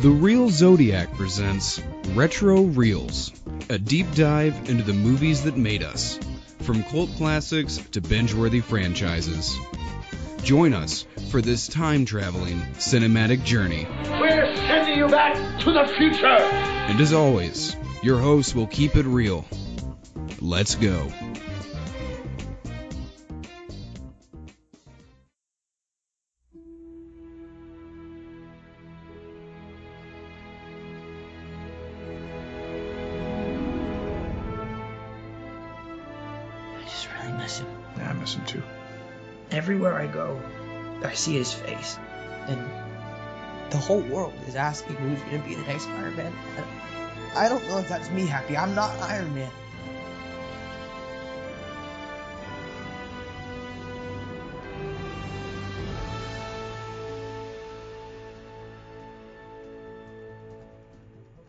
The Real Zodiac presents Retro Reels, a deep dive into the movies that made us, from cult classics to binge worthy franchises. Join us for this time traveling cinematic journey. We're sending you back to the future. And as always, your hosts will keep it real. Let's go. I see his face. And the whole world is asking who's going to be the next Iron Man. I don't know if that's me happy. I'm not Iron Man.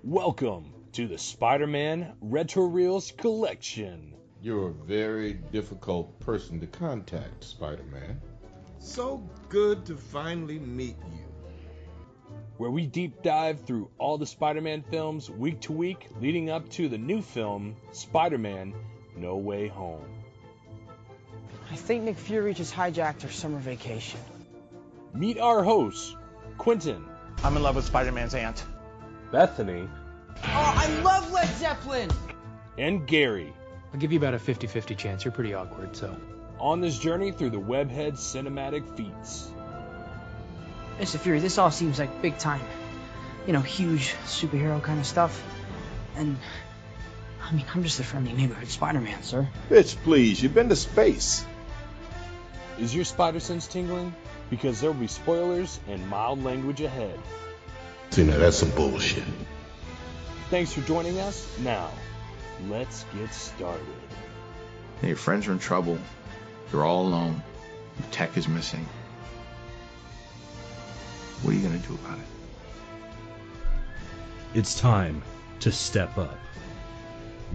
Welcome to the Spider Man Retro Reels Collection. You're a very difficult person to contact, Spider Man. So good to finally meet you. where we deep dive through all the Spider Man films week to week leading up to the new film, Spider Man No Way Home. I think Nick Fury just hijacked their summer vacation. Meet our hosts, Quentin, I'm in love with Spider-Man's aunt. Bethany, Oh, I love Led Zeppelin! and Gary I'll give you about a 50 50 chance. You're pretty awkward, so. On this journey through the Webhead cinematic feats. Mr. Fury, this all seems like big time. You know, huge superhero kind of stuff. And, I mean, I'm just a friendly neighborhood Spider Man, sir. Bitch, please, you've been to space. Is your spider sense tingling? Because there will be spoilers and mild language ahead. See, now that's some bullshit. Thanks for joining us. Now, let's get started. Hey, your friends are in trouble. You're all alone. Your tech is missing. What are you gonna do about it? It's time to step up.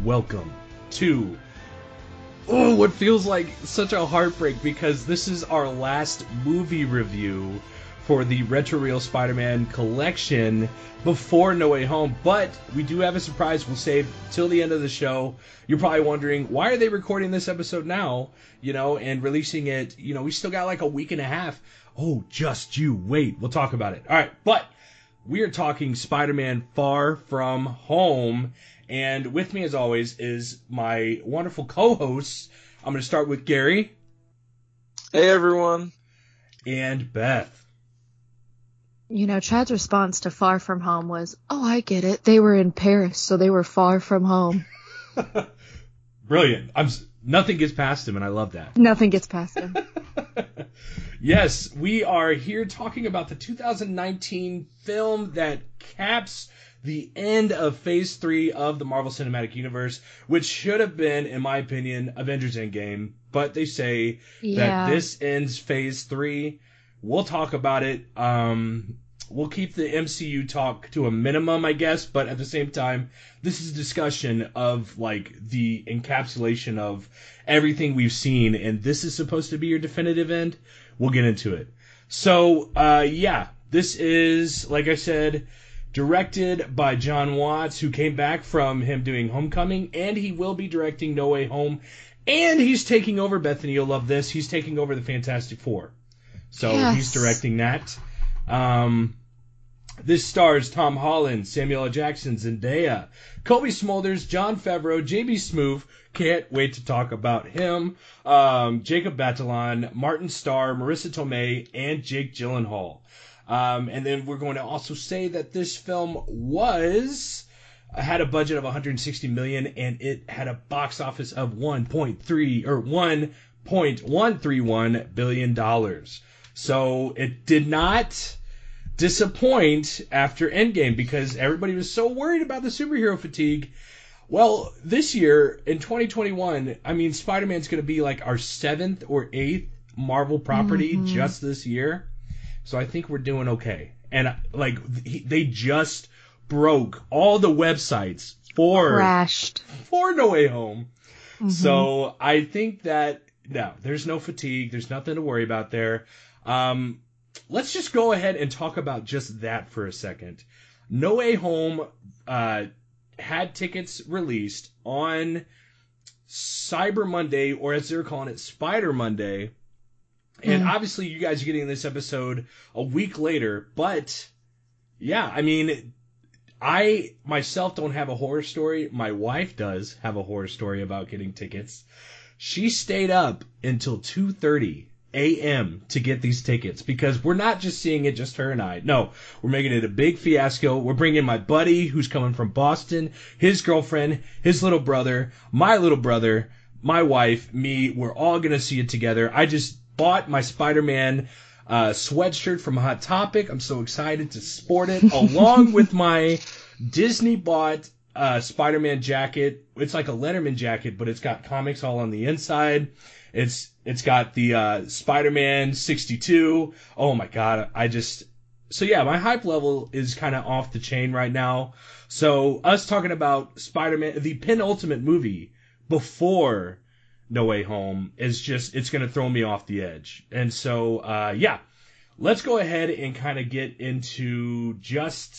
Welcome to. Oh, what feels like such a heartbreak because this is our last movie review for the Retro Reel Spider Man collection before No Way Home. But we do have a surprise we'll save till the end of the show. You're probably wondering why are they recording this episode now, you know, and releasing it, you know, we still got like a week and a half. Oh, just you wait. We'll talk about it. All right, but we are talking Spider-Man Far From Home, and with me as always is my wonderful co-hosts. I'm going to start with Gary Hey everyone. and Beth. You know, Chad's response to Far From Home was, Oh, I get it. They were in Paris, so they were far from home. Brilliant. I'm nothing gets past him, and I love that. Nothing gets past him. Yes, we are here talking about the 2019 film that caps the end of Phase 3 of the Marvel Cinematic Universe, which should have been, in my opinion, Avengers Endgame. But they say Yeah. that this ends Phase 3. We'll talk about it. Um, we'll keep the MCU talk to a minimum, I guess, but at the same time, this is a discussion of like the encapsulation of everything we've seen, and this is supposed to be your definitive end. We'll get into it. So, uh, yeah, this is, like I said, directed by Jon Watts, who came back from him doing Homecoming, and he will be directing No Way Home, and he's taking over, Bethany, you'll love this, he's taking over the Fantastic Four. So Yes. he's directing that. Um, this stars Tom Holland, Samuel L. Jackson, Zendaya, Cobie Smulders, Jon Favreau, JB Smoove. Can't wait to talk about him. Um, Jacob Batalon, Martin Starr, Marisa Tomei, and Jake Gyllenhaal. Um, and then we're going to also say that this film was had a budget of 160 million and it had a box office of 1.3 or 1.131 billion dollars. So it did not disappoint after Endgame because everybody was so worried about the superhero fatigue. Well, this year in 2021, I mean, Spider-Man's going to be like our seventh or eighth Marvel property Mhm. just this year. So I think we're doing okay. And like he, they just broke all the websites for Crashed. for No Way Home. Mhm. So I think that no, there's no fatigue. There's nothing to worry about there. Um, let's just go ahead and talk about just that for a second. No Way Home uh, had tickets released on Cyber Monday, or as they're calling it, Spider Monday. And Mm. obviously, you guys are getting this episode a week later, but yeah, I mean, I myself don't have a horror story. My wife does have a horror story about getting tickets. She stayed up until 2:30 a.m. to get these tickets because we're not just seeing it just her and I. No, we're making it a big fiasco. We're bringing my buddy who's coming from Boston, his girlfriend, his little brother, my little brother, my wife, me. We're all going to see it together. I just bought my Spider-Man uh, sweatshirt from Hot Topic. I'm so excited to sport it along with my Disney bought uh, Spider-Man jacket. It's like a Letterman jacket, but it's got comics all on the inside. It's it's got the uh, Spider-Man 62. Oh my god, I just so yeah, my hype level is kind of off the chain right now. So us talking about Spider-Man, the penultimate movie before No Way Home is just it's gonna throw me off the edge. And so uh, yeah, let's go ahead and kind of get into just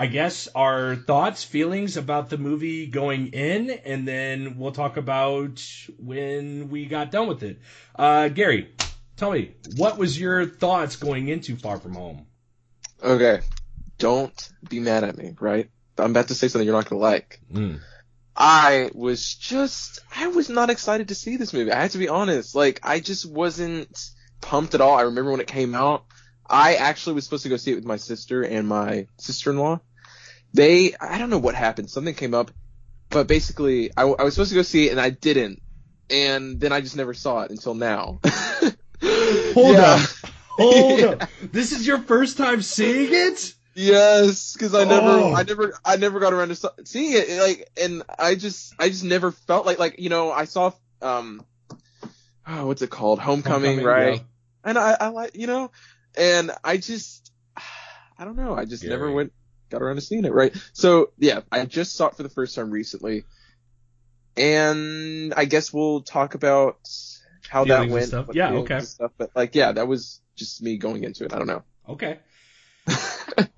I guess our thoughts, feelings about the movie going in, and then we'll talk about when we got done with it. Uh, Gary, tell me, what was your thoughts going into Far From Home? Okay, don't be mad at me, right? I'm about to say something you're not gonna like. Mm. I was just, I was not excited to see this movie. I have to be honest. Like, I just wasn't pumped at all. I remember when it came out. I actually was supposed to go see it with my sister and my sister-in-law. They, I don't know what happened. Something came up, but basically, I, I was supposed to go see it and I didn't. And then I just never saw it until now. Hold Yeah. up. Hold up. This is your first time seeing it? Yes, because I never, Oh. I never, I never got around to seeing it. Like, and I just, I just never felt like, like you know, I saw, um, oh, what's it called, Homecoming, Homecoming, right? yeah. And I, I like, you know, and I just, I don't know, I just never went, got around to seeing it, right? So yeah, I just saw it for the first time recently, and I guess we'll talk about how Feelings that went. stuff. Yeah, okay. Stuff, but like, yeah, that was just me going into it. I don't know. Okay.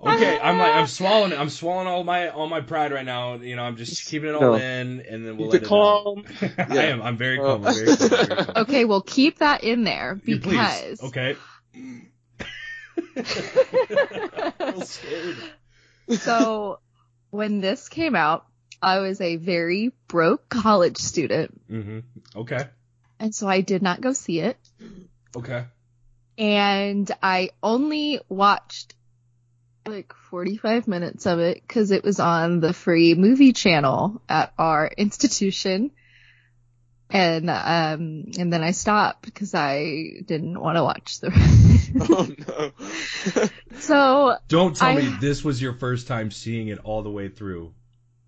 okay, I'm like I'm swallowing I'm swallowing all my all my pride right now. You know, I'm just keeping it all No. in and then we'll Keep let it it calm. out. I Yeah. am I'm very Uh, calm. I'm very calm. Very calm. Okay, well keep that in there because please. Okay. I'm scared. So when this came out, I was a very broke college student, Mm-hmm. Okay. and so I did not go see it. Okay. And I only watched like 45 minutes of it because it was on the free movie channel at our institution. And, um, and then I stopped because I didn't want to watch the oh no. So, Don't tell I- me this was your first time seeing it all the way through.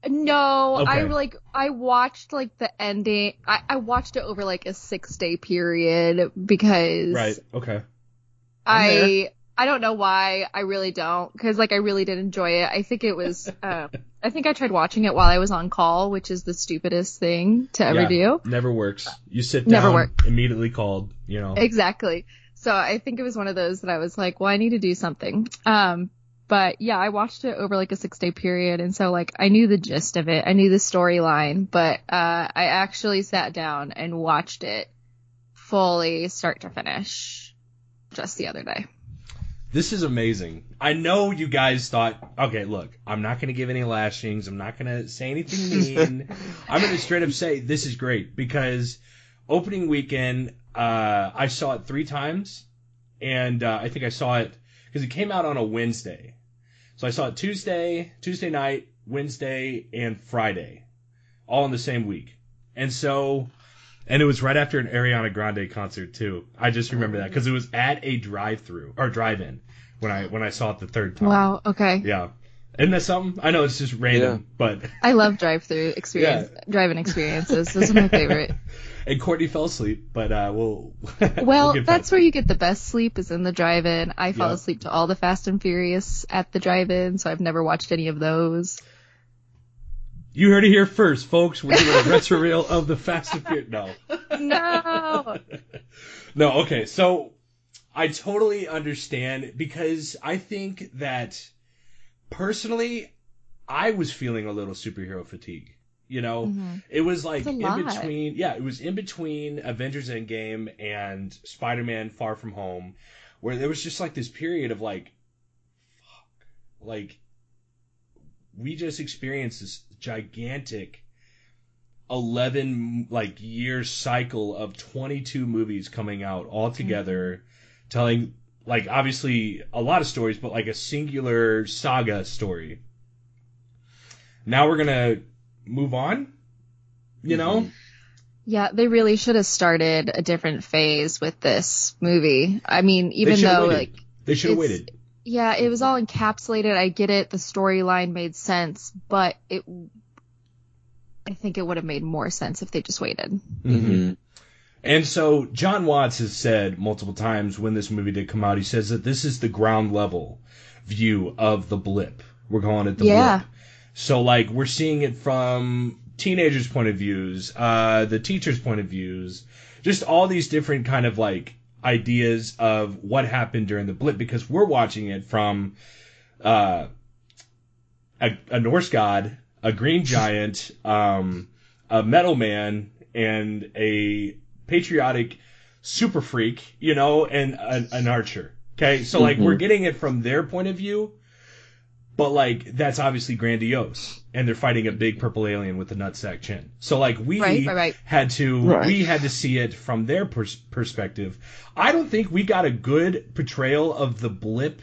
No, I Okay. like I watched like the ending. I, I watched it over like a six day period because Right. Okay. I'm I I don't know why I really don't because like I really did enjoy it. I think it was um I think I tried watching it while I was on call, which is the stupidest thing to ever Yeah, do. Never works. You sit down, Never work. immediately called, you know. Exactly. So I think it was one of those that I was like, well, I need to do something. Um, but yeah, I watched it over like a six day period. And so like I knew the gist of it. I knew the storyline, but, uh, I actually sat down and watched it fully start to finish just the other day. This is amazing. I know you guys thought, okay, look, I'm not going to give any lashings. I'm not going to say anything mean. I'm going to straight up say this is great because opening weekend, uh, I saw it three times. And uh, I think I saw it because it came out on a Wednesday. So I saw it Tuesday, Tuesday night, Wednesday, and Friday, all in the same week. And so, and it was right after an Ariana Grande concert too. I just remember that because it was at a drive-through or drive-in when I when I saw it the third time. Wow. Okay. Yeah. Isn't that something? I know it's just random, but I love drive through experience, driving experiences. Those are my favorite. and Courtney fell asleep, but uh, we'll. Well, get that's where you get the best sleep is in the drive-in. I fall Yeah. asleep to all the Fast and Furious at the drive-in, so I've never watched any of those. You heard it here first, folks. We're doing a retro reel of the Fast and Furious. No. No. No, okay. So I totally understand because I think that personally, I was feeling a little superhero fatigue. You know, Mm-hmm. it was like in between. Yeah, it was in between Avengers Endgame and Spider-Man: Far From Home, where there was just like this period of like, fuck, like we just experienced this gigantic 11 like year cycle of 22 movies coming out all together telling like obviously a lot of stories but like a singular saga story now we're gonna move on you know Yeah, they really should have started a different phase with this movie. I mean, even though waited. like they should have waited yeah, it was all encapsulated. I get it. The storyline made sense, but it I think it would have made more sense if they just waited. Mhm. And so Jon Watts has said multiple times when this movie did come out, he says that this is the ground level view of the blip. We're calling it the Yeah. blip. So like we're seeing it from teenagers' point of views, uh, the teachers' point of views, just all these different kind of like ideas of what happened during the blip because we're watching it from uh, a, a Norse god, a green giant, um, a metal man, and a patriotic super freak, you know, and an, an archer. Okay, so like Mhm. we're getting it from their point of view, but like that's obviously grandiose, and they're fighting a big purple alien with a nutsack chin. So like we Right, right, right. had to Right. we had to see it from their pers- perspective. I don't think we got a good portrayal of the blip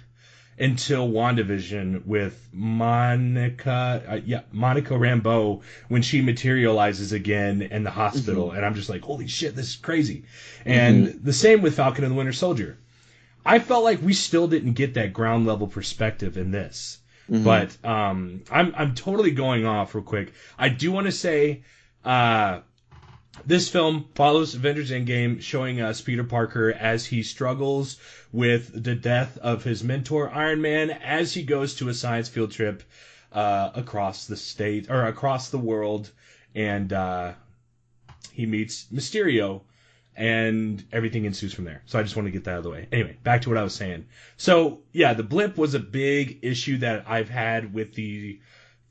until WandaVision with Monica, uh, yeah, Monica Rambeau when she materializes again in the hospital, and I'm just like, holy shit, this is crazy. And the same with Falcon and the Winter Soldier. I felt like we still didn't get that ground level perspective in this. But um, I'm I'm totally going off real quick. I do want to say uh, this film follows Avengers Endgame, showing us Peter Parker as he struggles with the death of his mentor Iron Man as he goes to a science field trip uh, across the state or across the world, and uh, he meets Mysterio, and everything ensues from there. So I just want to get that out of the way. Anyway, back to what I was saying. So yeah, the blip was a big issue that I've had with the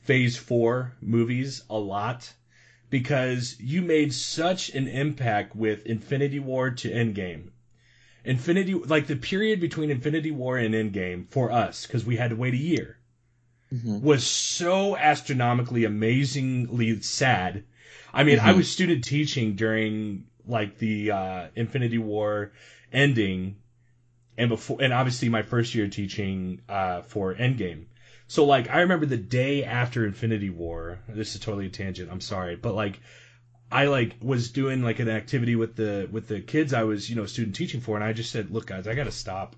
Phase Four movies a lot because you made such an impact with Infinity War to Endgame. Infinity, like the period between Infinity War and Endgame for us, because we had to wait a year, was so astronomically, amazingly sad. I mean, I Mhm. was student teaching during like the uh, Infinity War ending, and before, and obviously my first year teaching uh, for Endgame. So like I remember the day after Infinity War. This is totally a tangent. I'm sorry, but like I like was doing like an activity with the with the kids I was you know student teaching for, and I just said, look guys, I gotta stop.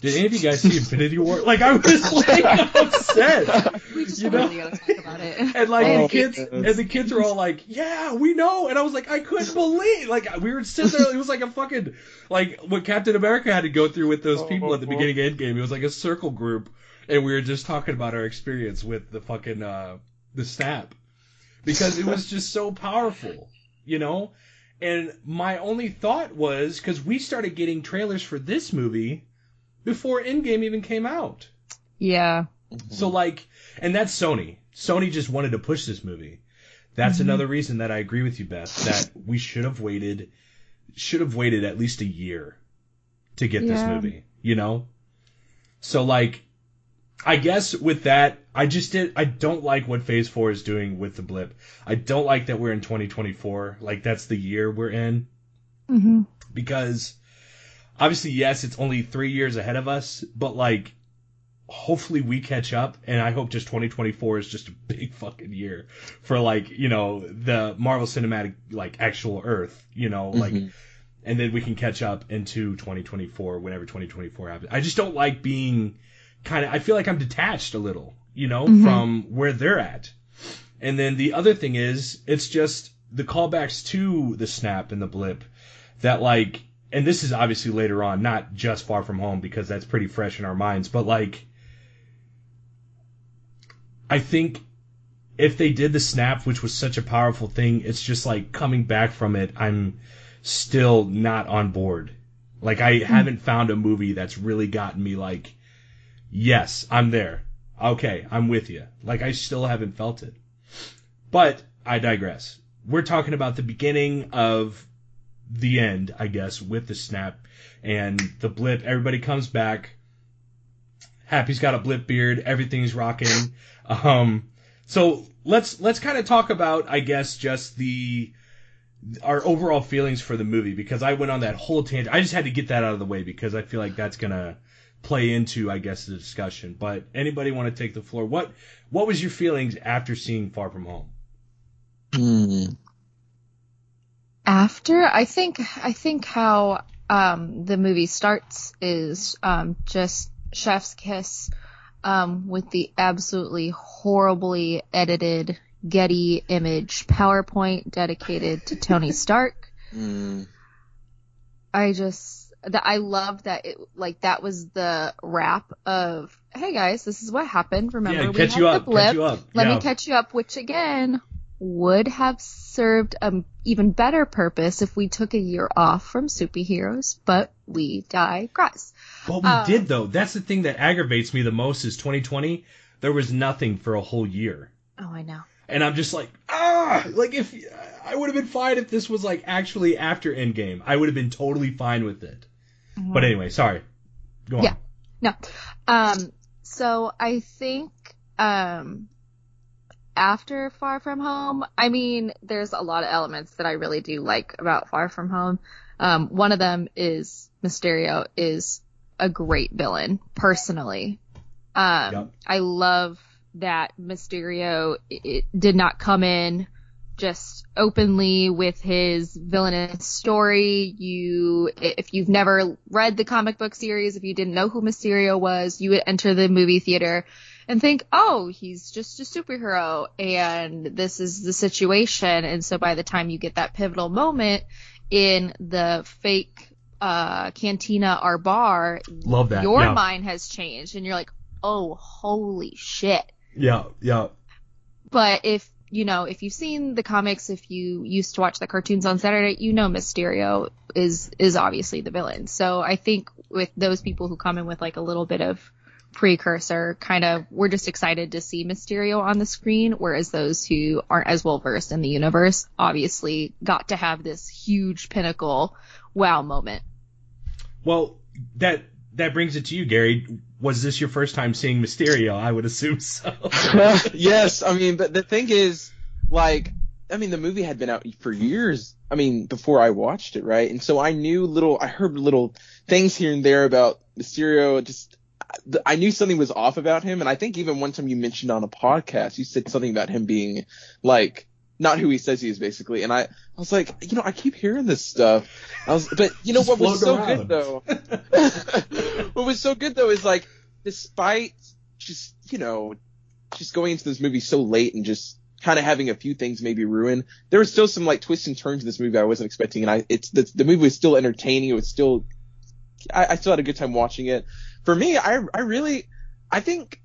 Did any of you guys see Infinity War? Like I was like upset. We just You know? really gotta talk about it. And like Oh, the kids, goodness. and the kids were all like, "Yeah, we know." And I was like, I couldn't believe, like, we were sitting there. It was like a fucking, like what Captain America had to go through with those people at the beginning of Endgame. It was like a circle group, and we were just talking about our experience with the fucking uh the snap, because it was just so powerful, you know. And my only thought was because we started getting trailers for this movie before Endgame even came out. Yeah. So like, and that's Sony. Sony just wanted to push this movie. That's another reason that I agree with you, Beth, that we should have waited, should have waited at least a year to get this movie, you know? So like, I guess with that, I just did, I don't like what phase four is doing with the blip. I don't like that we're in 2024. Like that's the year we're in hmm because obviously, yes, it's only three years ahead of us, but like, hopefully we catch up, and I hope just 2024 is just a big fucking year for like, you know, the Marvel Cinematic, like, actual Earth, you know, like, Mhm. and then we can catch up into 2024 whenever 2024 happens. I just don't like being kind of, I feel like I'm detached a little, you know, Mhm. from where they're at. And then the other thing is, it's just the callbacks to the snap and the blip that like and this is obviously later on, not just far from home because that's pretty fresh in our minds, but like I think if they did the snap, which was such a powerful thing, it's just like coming back from it, I'm still not on board. Like I hmm. haven't found a movie that's really gotten me like, yes, I'm there. Okay, I'm with you. Like I still haven't felt it. But I digress. We're talking about the beginning of the end, I guess, with the snap and the blip. Everybody comes back. Happy's got a blip beard. Everything's rocking. Um, so let's let's kind of talk about, I guess, just the our overall feelings for the movie because I went on that whole tangent. I just had to get that out of the way because I feel like that's gonna play into, I guess, the discussion. But anybody want to take the floor? What what was your feelings after seeing Far From Home? Hmm. After, I think, I think how um, the movie starts is um, just Chef's Kiss um, with the absolutely horribly edited Getty image PowerPoint dedicated to Tony Stark. Mm. I just that I love that it like that was the wrap of hey guys, this is what happened. Remember Yeah, we catch had you the up, catch blip. you up. Let Yeah. me catch you up, which again would have served an even better purpose if we took a year off from superheroes, but we digress. Well, we Um, did though. That's the thing that aggravates me the most is 2020. There was nothing for a whole year, Oh, I know. and I'm just like, ah, like if I would have been fine if this was like actually after Endgame. I would have been totally fine with it. But anyway, sorry. Go on. Yeah. No. Um, so I think, um, after Far From Home, I mean, there's a lot of elements that I really do like about Far From Home. Um, one of them is Mysterio is a great villain, personally. Um, Yep. I love that Mysterio did not come in just openly with his villainous story. You, if you've never read the comic book series, if you didn't know who Mysterio was, you would enter the movie theater and think, oh, he's just a superhero and this is the situation. And so by the time you get that pivotal moment in the fake, uh, cantina or bar, Love that. your yeah. mind has changed and you're like, oh, holy shit Yeah, yeah. but if you know if you've seen the comics if you used to watch the cartoons on saturday you know mysterio is is obviously the villain so i think with those people who come in with like a little bit of precursor kind of we're just excited to see mysterio on the screen whereas those who aren't as well versed in the universe obviously got to have this huge pinnacle wow moment Well, that that brings it to you, Gary. Was this your first time seeing Mysterio? I would assume so. yes, I mean, but the thing is, like, I mean, the movie had been out for years. I mean, before I watched it, right? And so I knew little, I heard little things here and there about Mysterio. Just, I knew something was off about him. And I think even one time you mentioned on a podcast, you said something about him being like, not who he says he is basically. And I, I was like, you know, I keep hearing this stuff. I was, but you know what was so float good though? what was so good though is like, despite just, you know, just going into this movie so late and just kind of having a few things maybe ruin, there was still some like twists and turns in this movie I wasn't expecting. And I, it's, the, the movie was still entertaining. It was still, I, I still had a good time watching it. For me, I, I really, I think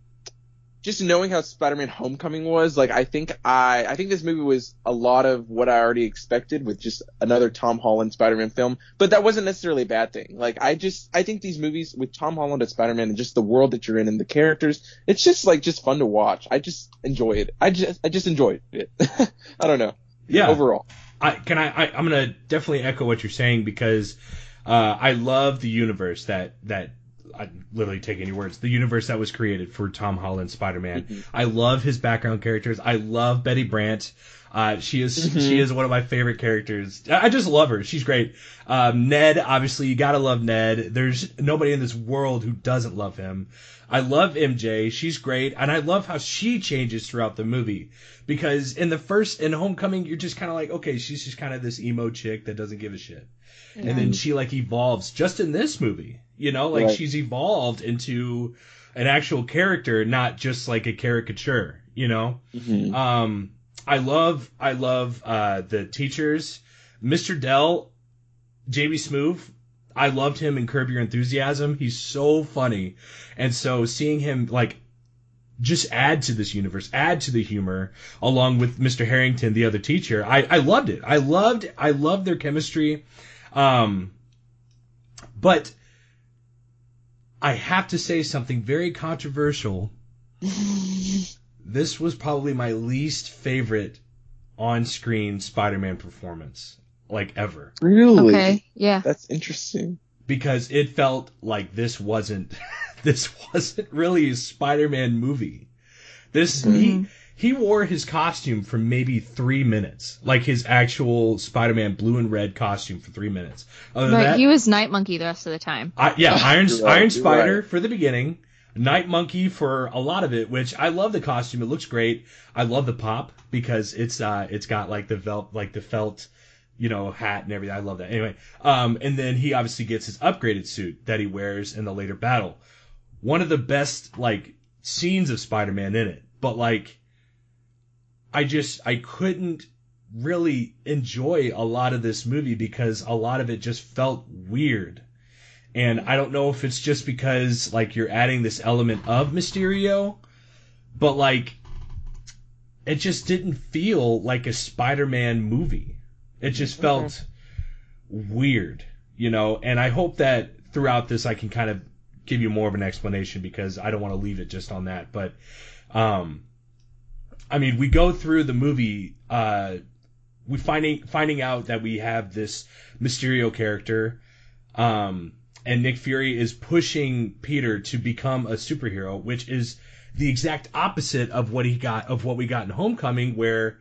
just knowing how Spider-Man Homecoming was, like I think I I think this movie was a lot of what I already expected with just another Tom Holland Spider-Man film, but that wasn't necessarily a bad thing. Like I just I think these movies with Tom Holland as Spider-Man and just the world that you're in and the characters, it's just like just fun to watch. I just enjoy it. I just I just enjoyed it. I don't know. Yeah. Overall. I can I, I I'm gonna definitely echo what you're saying because uh, I love the universe that that I'm literally taking your words. The universe that was created for Tom Holland Spider-Man. Mhm. I love his background characters. I love Betty Brant. Uh, she is Mhm. she is one of my favorite characters. I I just love her. She's great. Um, Ned, obviously, you gotta love Ned. There's nobody in this world who doesn't love him. I love MJ. She's great, and I love how she changes throughout the movie. Because in the first in Homecoming, you're just kind of like, okay, she's just kind of this emo chick that doesn't give a shit, and then she like evolves just in this movie. You know, like Right. she's evolved into an actual character, not just like a caricature. You know. Mhm. Um, I love, I love, uh, the teachers. Mr. Dell, JB Smoove, I loved him in Curb Your Enthusiasm. He's so funny. And so seeing him, like, just add to this universe, add to the humor, along with Mr. Harrington, the other teacher, I, I loved it. I loved, I loved their chemistry. Um, But I have to say something very controversial. this was probably my least favorite on-screen Spider-Man performance, like ever. Really? Okay. Yeah. That's interesting. Because it felt like this wasn't this wasn't really a Spider-Man movie. This Mm-hmm. he he wore his costume for maybe three minutes, like his actual Spider-Man blue and red costume for three minutes. Other than Right. that, He was Night Monkey the rest of the time. I, yeah, Iron right, Iron Spider right. for the beginning, Night Monkey for a lot of it, which I love the costume. It looks great. I love the pop because it's uh it's got like the felt like the felt you know hat and everything. I love that. Anyway, um and then he obviously gets his upgraded suit that he wears in the later battle. One of the best like scenes of Spider-Man in it, but like I just I couldn't really enjoy a lot of this movie because a lot of it just felt weird. And I don't know if it's just because like you're adding this element of Mysterio, but like it just didn't feel like a Spider-Man movie. It just felt weird, you know, and I hope that throughout this I can kind of give you more of an explanation because I don't want to leave it just on that. But um I mean, we go through the movie uh we finding finding out that we have this Mysterio character um and Nick Fury is pushing Peter to become a superhero, which is the exact opposite of what he got of what we got in Homecoming, where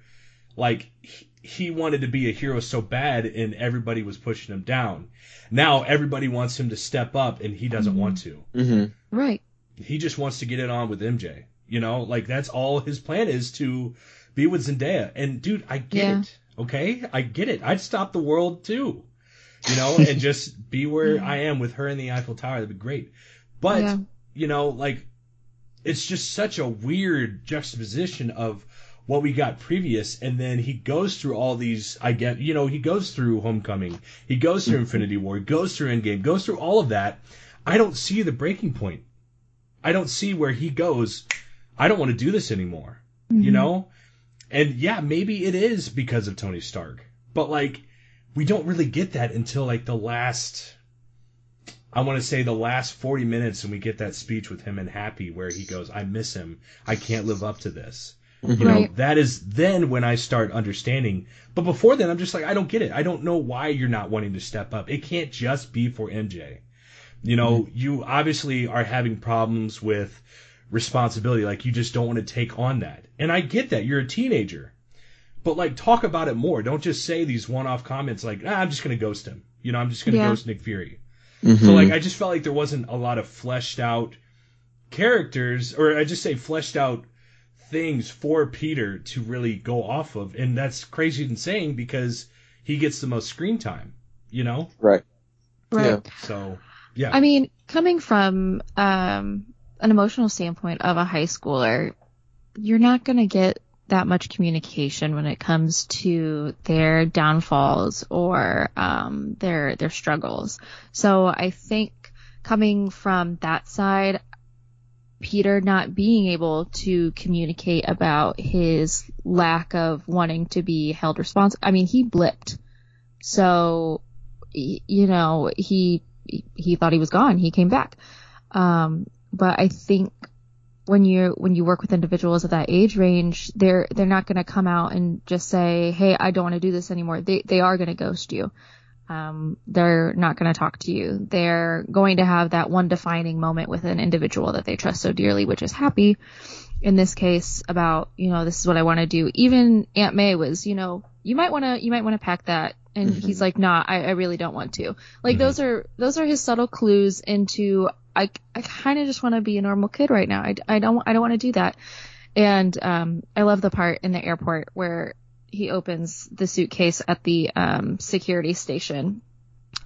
like he, he wanted to be a hero so bad and everybody was pushing him down. Now everybody wants him to step up and he doesn't want to. Mm-hmm. Right. He just wants to get it on with MJ. You know, like that's all his plan is to be with Zendaya. And dude, I get Yeah. it. Okay, I get it. I'd stop the world too. You know, and just be where I am with her in the Eiffel Tower. That'd be great. But Yeah. you know, like it's just such a weird juxtaposition of what we got previous and then he goes through all these I get you know he goes through Homecoming he goes through mm-hmm. Infinity War he goes through Endgame goes through all of that I don't see the breaking point I don't see where he goes I don't want to do this anymore you mm-hmm. know and yeah maybe it is because of Tony Stark but like we don't really get that until like the last I want to say the last 40 minutes and we get that speech with him and Happy where he goes, I miss him. I can't live up to this. You mm-hmm. know, Right. that is then when I start understanding. But before then, I'm just like, I don't get it. I don't know why you're not wanting to step up. It can't just be for MJ. You know, mm-hmm. you obviously are having problems with responsibility. Like you just don't want to take on that. And I get that. You're a teenager. But like talk about it more. Don't just say these one-off comments like, ah, I'm just going to ghost him. You know, I'm just going to Yeah. ghost Nick Fury. Mm-hmm. So like I just felt like there wasn't a lot of fleshed out characters, or I just say fleshed out things for Peter to really go off of, and that's crazy in saying because he gets the most screen time, you know. Right. Right. Yeah. So yeah, I mean, coming from um, an emotional standpoint of a high schooler, you're not going to get that much communication when it comes to their downfalls or um, their their struggles. So I think coming from that side, Peter not being able to communicate about his lack of wanting to be held responsible. I mean, he blipped. So, you know, he he thought he was gone. He came back. Um, but I think when you when you work with individuals of that age range, they're they're not going to come out and just say, "Hey, I don't want to do this anymore." They they are going to ghost you. Um, they're not going to talk to you. They're going to have that one defining moment with an individual that they trust so dearly, which is happy. In this case, about you know this is what I want to do. Even Aunt May was, you know, you might want to you might want to pack that, and he's like, Nah, I, I really don't want to. Like Mhm. those are those are his subtle clues into I I kind of just want to be a normal kid right now. I, I don't I don't want to do that. And um, I love the part in the airport where he opens the suitcase at the um, security station.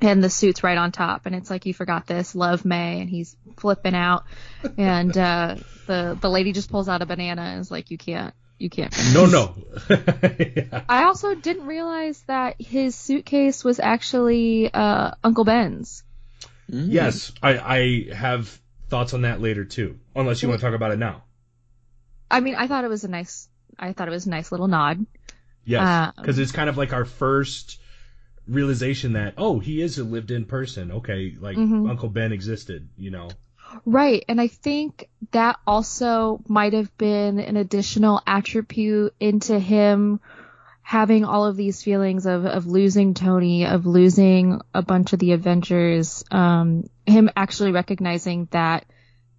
And the suit's right on top. And it's like you forgot this love may. And he's flipping out. And uh the the lady just pulls out a banana and is like you can't you can't. No, no. i also didn't realize that his suitcase was actually uh uncle ben's yes, I I have thoughts on that later too. Unless you want to talk about it now. i mean i thought it was a nice i thought it was a nice little nod Yes, Um, because it's kind of like our first realization that oh he is a lived in person okay like Mhm. uncle ben existed you know Right. And I think that also might have been an additional attribute into him having all of these feelings of, of losing Tony, of losing a bunch of the Avengers, um, him actually recognizing that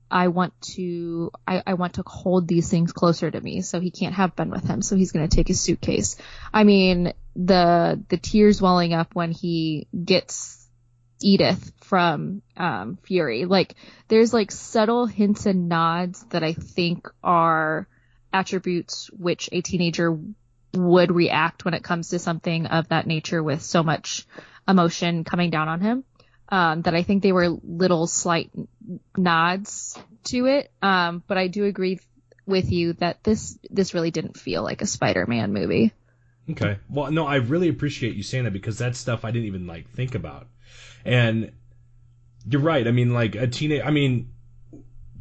I want to, I, I want to hold these things closer to me. So he can't have Ben with him. So he's going to take his suitcase. I mean, the, the tears welling up when he gets Edith from um, Fury. Like there's like subtle hints and nods that I think are attributes which a teenager would react when it comes to something of that nature with so much emotion coming down on him. Um, that I think they were little slight nods to it. Um, but I do agree with you that this this really didn't feel like a Spider-Man movie. Okay. Well, no, I really appreciate you saying that because that's stuff I didn't even like think about. And you're right. I mean, like a teenage. I mean,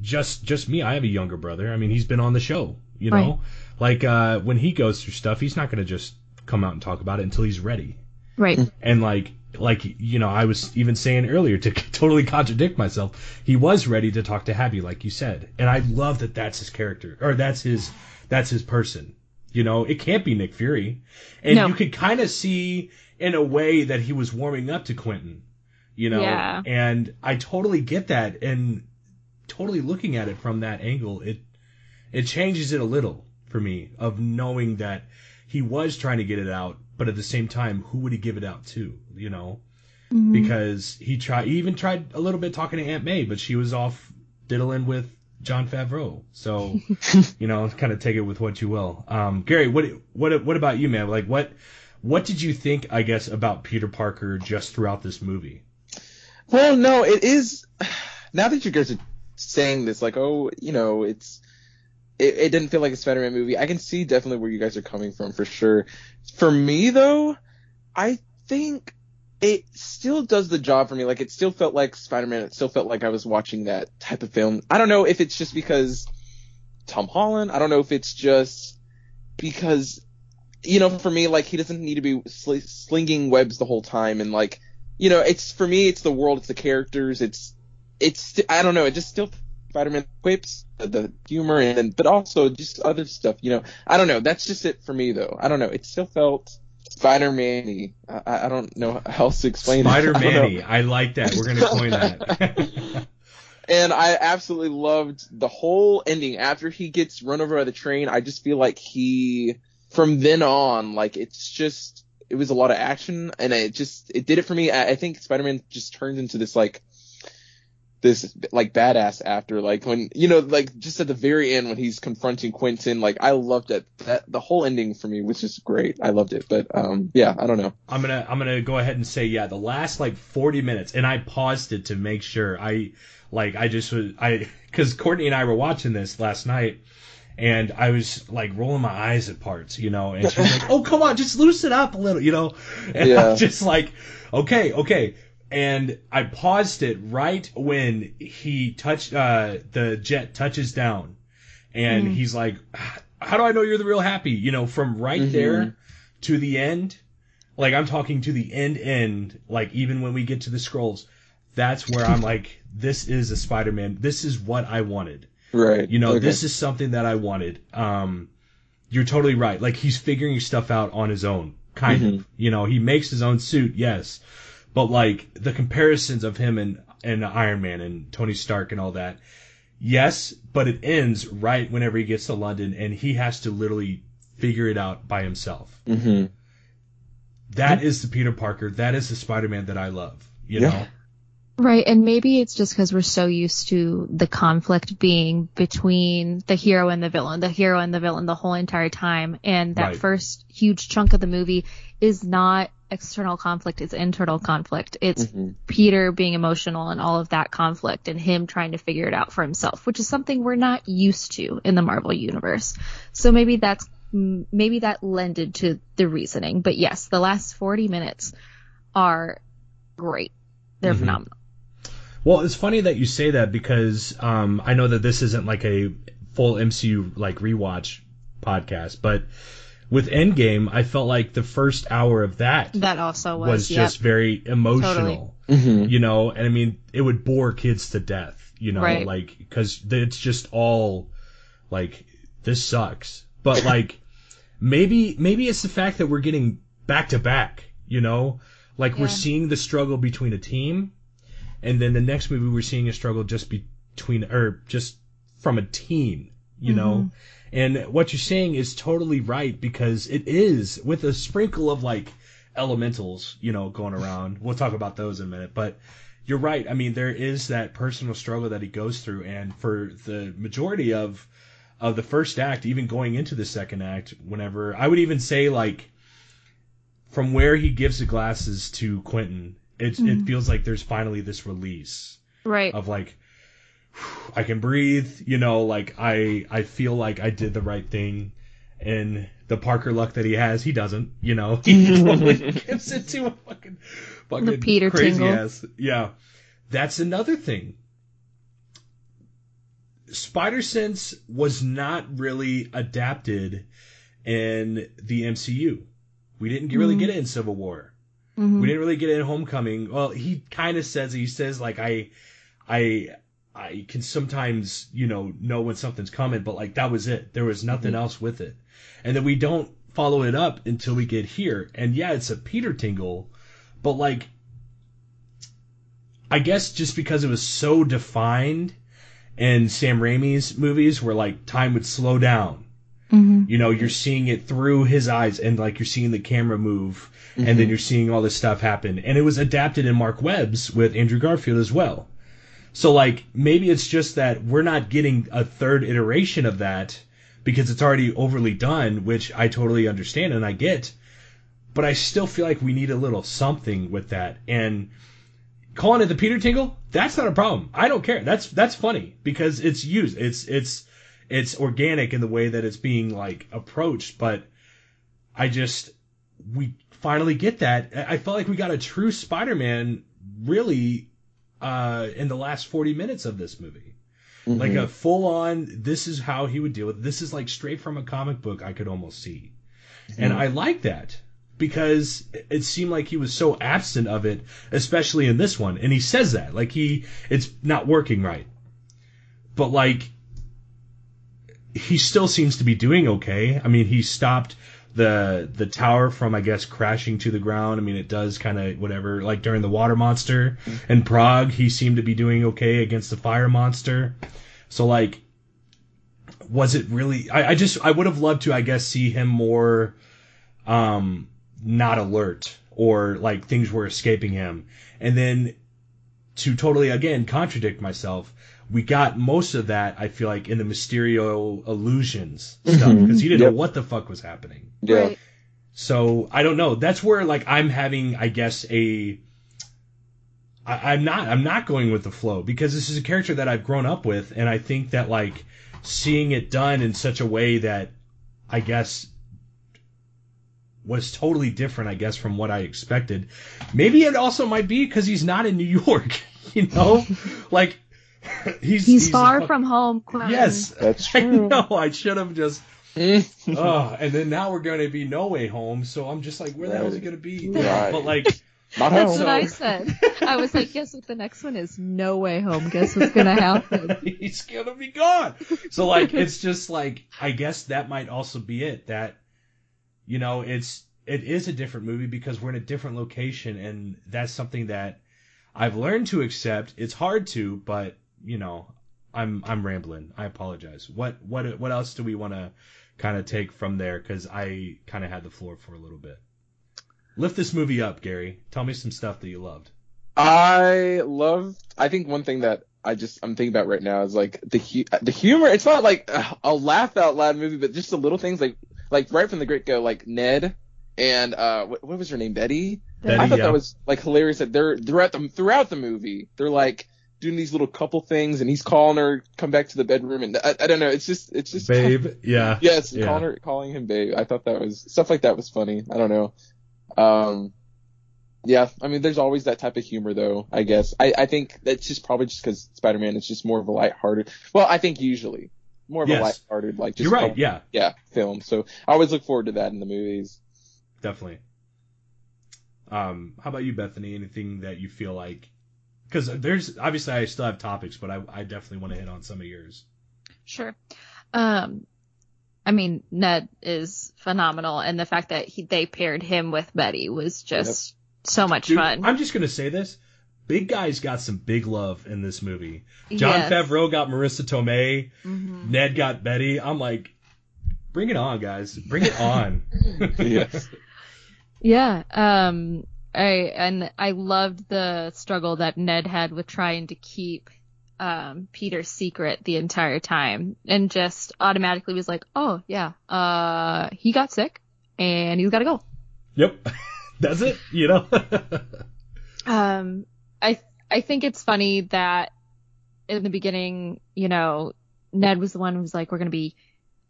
just just me. I have a younger brother. I mean, he's been on the show. You know. Like uh, when he goes through stuff, he's not going to just come out and talk about it until he's ready. Right. And like like you know, I was even saying earlier to totally contradict myself. He was ready to talk to Happy, like you said, and I love that that's his character or that's his that's his person. You know, it can't be Nick Fury, and No. you could kind of see in a way that he was warming up to Quentin. You know, Yeah. and I totally get that, and totally looking at it from that angle, it it changes it a little for me of knowing that he was trying to get it out, but at the same time, who would he give it out to? You know, Mhm. because he tried, he even tried a little bit talking to Aunt May, but she was off diddling with Jon Favreau. So, you know, kind of take it with what you will. Um, Gary, what what what about you, man? Like, what what did you think? I guess about Peter Parker just throughout this movie. Well, no, it is. Now that you guys are saying this, like, oh, you know, it's it, it didn't feel like a Spider-Man movie. I can see definitely where you guys are coming from for sure. For me though, I think it still does the job for me. Like, it still felt like Spider-Man. It still felt like I was watching that type of film. I don't know if it's just because Tom Holland. I don't know if it's just because you know, for me, like he doesn't need to be sl- slinging webs the whole time, and like, you know, it's for me, it's the world, it's the characters, it's, it's, I don't know, it just still Spider-Man quips, the, the humor, and then, but also just other stuff, you know, I don't know, that's just it for me though. I don't know, it still felt Spider-Man-y. I, I don't know how else to explain Spider it. I don't know. Man, I like that. We're gonna coin that. and I absolutely loved the whole ending. After he gets run over by the train, I just feel like he, from then on, like it's just, it was a lot of action, and it just, it did it for me. I, I think Spider-Man just turns into this like, this like badass after, like when you know, like just at the very end when he's confronting Quentin. Like I loved it. That the whole ending for me was just great. I loved it. But um, yeah, I don't know. I'm gonna I'm gonna go ahead and say yeah, the last like 40 minutes, and I paused it to make sure. I like I just was I because Courtney and I were watching this last night, and I was like rolling my eyes at parts, you know, and she was like, "Oh come on, just loosen up a little," you know, and Yeah. I'm just like, "Okay, okay." And I paused it right when he touched uh the jet touches down, and Mm. he's like, "How do I know you're the real happy?" You know, from right Mhm. there to the end, like I'm talking to the end end, like even when we get to the scrolls, that's where I'm like, this is a Spider-Man. This is what I wanted. Right. You know, Okay. this is something that I wanted. Um, you're totally right. Like he's figuring stuff out on his own, kind Mhm. of. You know, he makes his own suit, yes, but like the comparisons of him and and Iron Man and Tony Stark and all that, yes, but it ends right whenever he gets to London and he has to literally figure it out by himself. Mm-hmm. That is the Peter Parker. That is the Spider-Man that I love. You Yeah. know. Right, and maybe it's just because we're so used to the conflict being between the hero and the villain, the hero and the villain the whole entire time, and that Right. first huge chunk of the movie is not external conflict, it's internal conflict. It's Peter being emotional and all of that conflict and him trying to figure it out for himself, which is something we're not used to in the Marvel universe. So maybe that's maybe that lended to the reasoning. But yes, the last 40 minutes are great. They're Mhm. phenomenal. Well, it's funny that you say that because um, I know that this isn't like a full MCU like rewatch podcast, but with Endgame, I felt like the first hour of that That also was, was yep. just very emotional. Mhm. You know, and I mean, it would bore kids to death. You know, Right. like because it's just all like this sucks. But like maybe maybe it's the fact that we're getting back to back. You know, like we're seeing the struggle between a team, and then the next movie we're seeing a struggle just between or just from a team. You know. And what you're saying is totally right because it is with a sprinkle of like elementals, you know, going around. We'll talk about those in a minute, but you're right. I mean, there is that personal struggle that he goes through, and for the majority of of the first act, even going into the second act, whenever I would even say like from where he gives the glasses to Quentin, it it Mhm. feels like there's finally this release right. of like I can breathe, you know, like I I feel like I did the right thing and the Parker luck that he has, he doesn't, you know. He totally gives it to a fucking fucking The Peter crazy Tingle. ass. Yeah. That's another thing. Spider Sense was not really adapted in the MCU. We didn't really Mhm. get it in Civil War. Mhm. We didn't really get it in Homecoming. Well, he kind of says he says like I, I, I can sometimes you know know when something's coming, but like that was it. There was nothing else with it, and then we don't follow it up until we get here. And yeah, it's a Peter Tingle, but like, I guess just because it was so defined and Sam Raimi's movies, where like time would slow down Mhm. you know you're seeing it through his eyes and like you're seeing the camera move and then you're seeing all this stuff happen and it was adapted in Marc Webb's with andrew garfield as well so like maybe it's just that we're not getting a third iteration of that because it's already overly done which i totally understand and i get. But i still feel like we need a little something with that. And calling it the peter tingle that's not a problem. I don't care. That's that's funny because it's used. It's it's it's organic in the way that it's being like approached. But i just we finally get that. I felt like we got a true spider-man really uh in the last 40 minutes of this movie. Like a full on this is how he would deal with this is like straight from a comic book i could almost see. And i like that because it- it seemed like he was so absent of it especially in this one. And he says that like he it's not working right. But like he still seems to be doing okay. I mean, he stopped the the tower from I guess crashing to the ground. I mean, it does kind of whatever. Like during the water monster in Prague, he seemed to be doing okay against the fire monster. So like, was it really? I, I just I would have loved to I guess see him more, um, not alert or like things were escaping him, and then to totally again contradict myself, we got most of that. I feel like in the Mysterio illusions stuff Mhm. because he didn't Yep. know what the fuck was happening. Yeah. Right. So I don't know. That's where like I'm having, I guess, a. I, I'm not. I'm not going with the flow because this is a character that I've grown up with, and I think that like seeing it done in such a way that I guess was totally different. I guess from what I expected. Maybe it also might be because he's not in New York. You know, like he's He's, a far fuck- from home, Quentin. Yes, That's I true. know. I should have just. oh, and then now we're going to be No Way Home, so I'm just like, where the hell is it going to be? Right. But like, Not That's home. what I said. I was like, guess what the next one is? No way home. Guess what's gonna happen? he's going to be gone. So like, it's just like, I guess that might also be it. That, you know, it's it is a different movie because we're in a different location, and that's something that I've learned to accept. It's hard to, but you know, I'm I'm rambling. I apologize. What what what else do we want to kind of take from there? Because I kind of had the floor for a little bit. Lift this movie up, Gary. Tell me some stuff that you loved. I loved. I think one thing that I just I'm thinking about right now is like the hu- the humor. It's not like a laugh out loud movie, but just the little things like like right from the get go, like Ned and uh what, what was her name, Betty. Betty, I thought yeah. that was like hilarious that they're throughout the throughout the movie they're like doing these little couple things and he's calling her come back to the bedroom and I, I don't know it's just it's just Babe, yeah. yes Yeah. calling her calling him babe I thought that was stuff like that was funny I don't know um yeah I mean there's always that type of humor though I guess I I think that's just probably just because Spider-Man is just more of a lighthearted well I think usually more of Yes. a lighthearted, like just You're right, yeah. yeah, film. So I always look forward to that in the movies. Definitely. Um, how about you, Bethany? Anything that you feel like? Because there's obviously I still have topics, but I, I definitely want to hit on some of yours. Sure. Um, I mean, Ned is phenomenal, and the fact that he, they paired him with Betty was just so much Dude, fun. I'm just gonna say this: big guys got some big love in this movie. Jon Yes. Favreau got Marisa Tomei. Mhm. Ned got Betty. I'm like, bring it on, guys! Bring it on. yes. Yeah. Um. I and I loved the struggle that Ned had with trying to keep um Peter's secret the entire time, and just automatically was like, oh yeah, uh, he got sick, and he's got to go. Yep, that's it. You know. Um, I I think it's funny that in the beginning, you know, Ned was the one who was like, "We're gonna be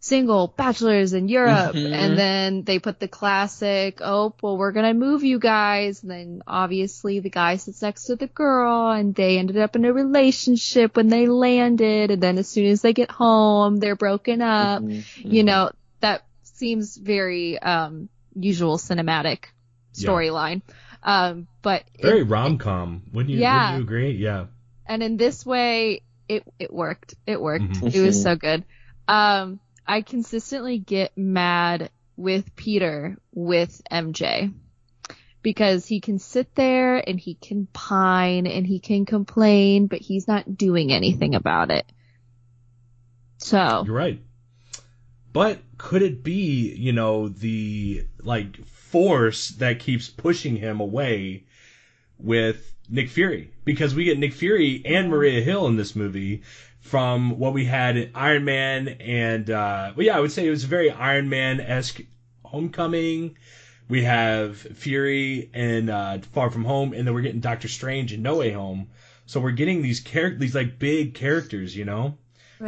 single bachelors in Europe," Mhm. and then they put the classic, "Oh, well, we're gonna move you guys," and then obviously the guy sits next to the girl, and they ended up in a relationship when they landed, and then as soon as they get home, they're broken up. You know, that seems very um usual cinematic Yeah. storyline. Um, but Very rom com. Wouldn't you? Yeah. Wouldn't you agree? Yeah. and in this way it it worked it worked Mhm. it was so good um i consistently get mad with peter with mj because he can sit there and he can pine and he can complain but he's not doing anything about it so You're right. But could it be, you know, the like force that keeps pushing him away with Nick Fury? Because we get Nick Fury and Maria Hill in this movie from what we had in Iron Man and uh well yeah, I would say it was a very Iron Man esque homecoming. We have Fury and uh Far From Home and then we're getting Doctor Strange and No Way Home. So we're getting these characters these like big characters, you know?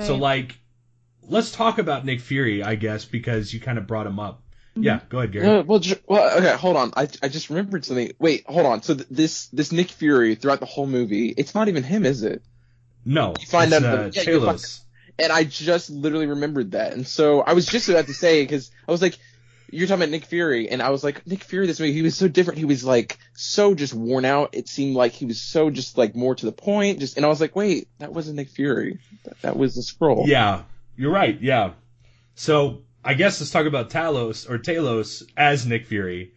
So like, let's talk about Nick Fury, I guess, because you kind of brought him up. Yeah, go ahead, Gary. Uh, well, well, okay, hold on. I I just remembered something. Wait, hold on. So th- this this Nick Fury throughout the whole movie, it's not even him, is it? No, You find out uh, the- yeah, Talos. And I just literally remembered that, and so I was just about to say because I was like, you're talking about Nick Fury, and I was like, Nick Fury, this movie, he was so different. He was like so just worn out. It seemed like he was so just like more to the point. Just and I was like, wait, that wasn't Nick Fury. That, that was the Skrull. Yeah, you're right. Yeah. So I guess let's talk about Talos or Talos as Nick Fury,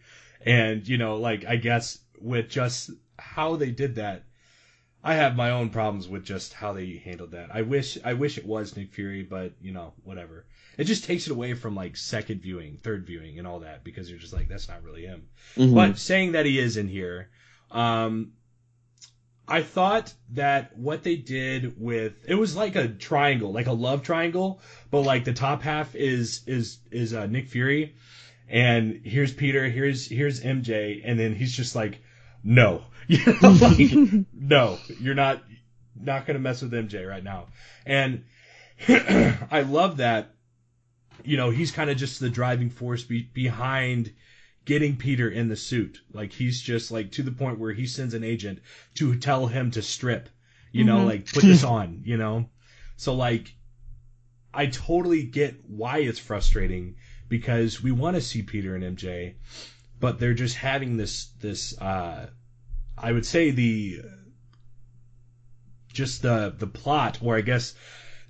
and you know, like I guess with just how they did that, I have my own problems with just how they handled that. I wish I wish it was Nick Fury, but you know, whatever. It just takes it away from like second viewing, third viewing, and all that because you're just like that's not really him. Mhm. But saying that he is in here, um, I thought that what they did with it was like a triangle, like a love triangle, but like the top half is is is uh, Nick Fury, and here's Peter, here's here's MJ, and then he's just like, no, you know, like, no, you're not not gonna mess with MJ right now, and I love that. You know, he's kind of just the driving force be- behind getting Peter in the suit. Like he's just like to the point where he sends an agent to tell him to strip. You know, Mhm. like put this on. You know, so like I totally get why it's frustrating because we want to see Peter and MJ, but they're just having this this uh I would say the just the the plot or I guess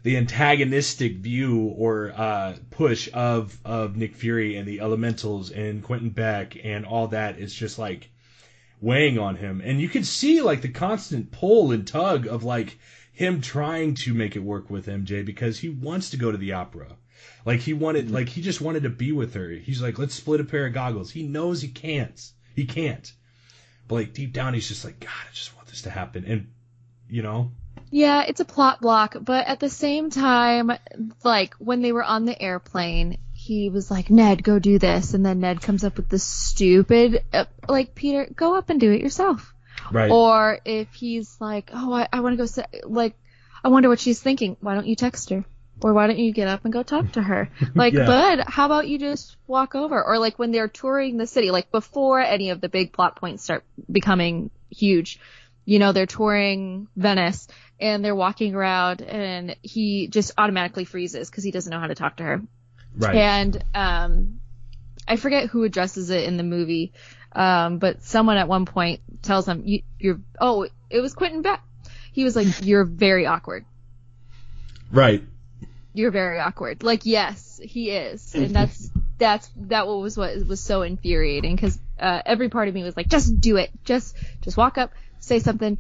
the antagonistic view or uh, push of of Nick Fury and the Elementals and Quentin Beck and all that is just like weighing on him, and you can see like the constant pull and tug of like him trying to make it work with MJ because he wants to go to the opera. Like he wanted, like he just wanted to be with her. He's like, let's split a pair of goggles. He knows he can't. He can't. But like deep down, he's just like, God, I just want this to happen. And you know, Yeah, it's a plot block, but at the same time, like when they were on the airplane, he was like, "Ned, go do this," and then Ned comes up with this stupid, uh, like, "Peter, go up and do it yourself." Right. Or if he's like, "Oh, I, I want to go," like, I wonder what she's thinking. Why don't you text her? Or why don't you get up and go talk to her? Like, Yeah. bud, how about you just walk over? Or like when they're touring the city, like before any of the big plot points start becoming huge, you know, they're touring Venice and they're walking around and he just automatically freezes because he doesn't know how to talk to her. Right. And um, I forget who addresses it in the movie, um, but someone at one point tells him, you, "You're oh, it was Quentin Beck." He was like, "You're very awkward. Right. You're very awkward." Like, yes, he is, and that's that's that was what was so infuriating because uh, every part of me was like, "Just do it. Just just walk up, say something.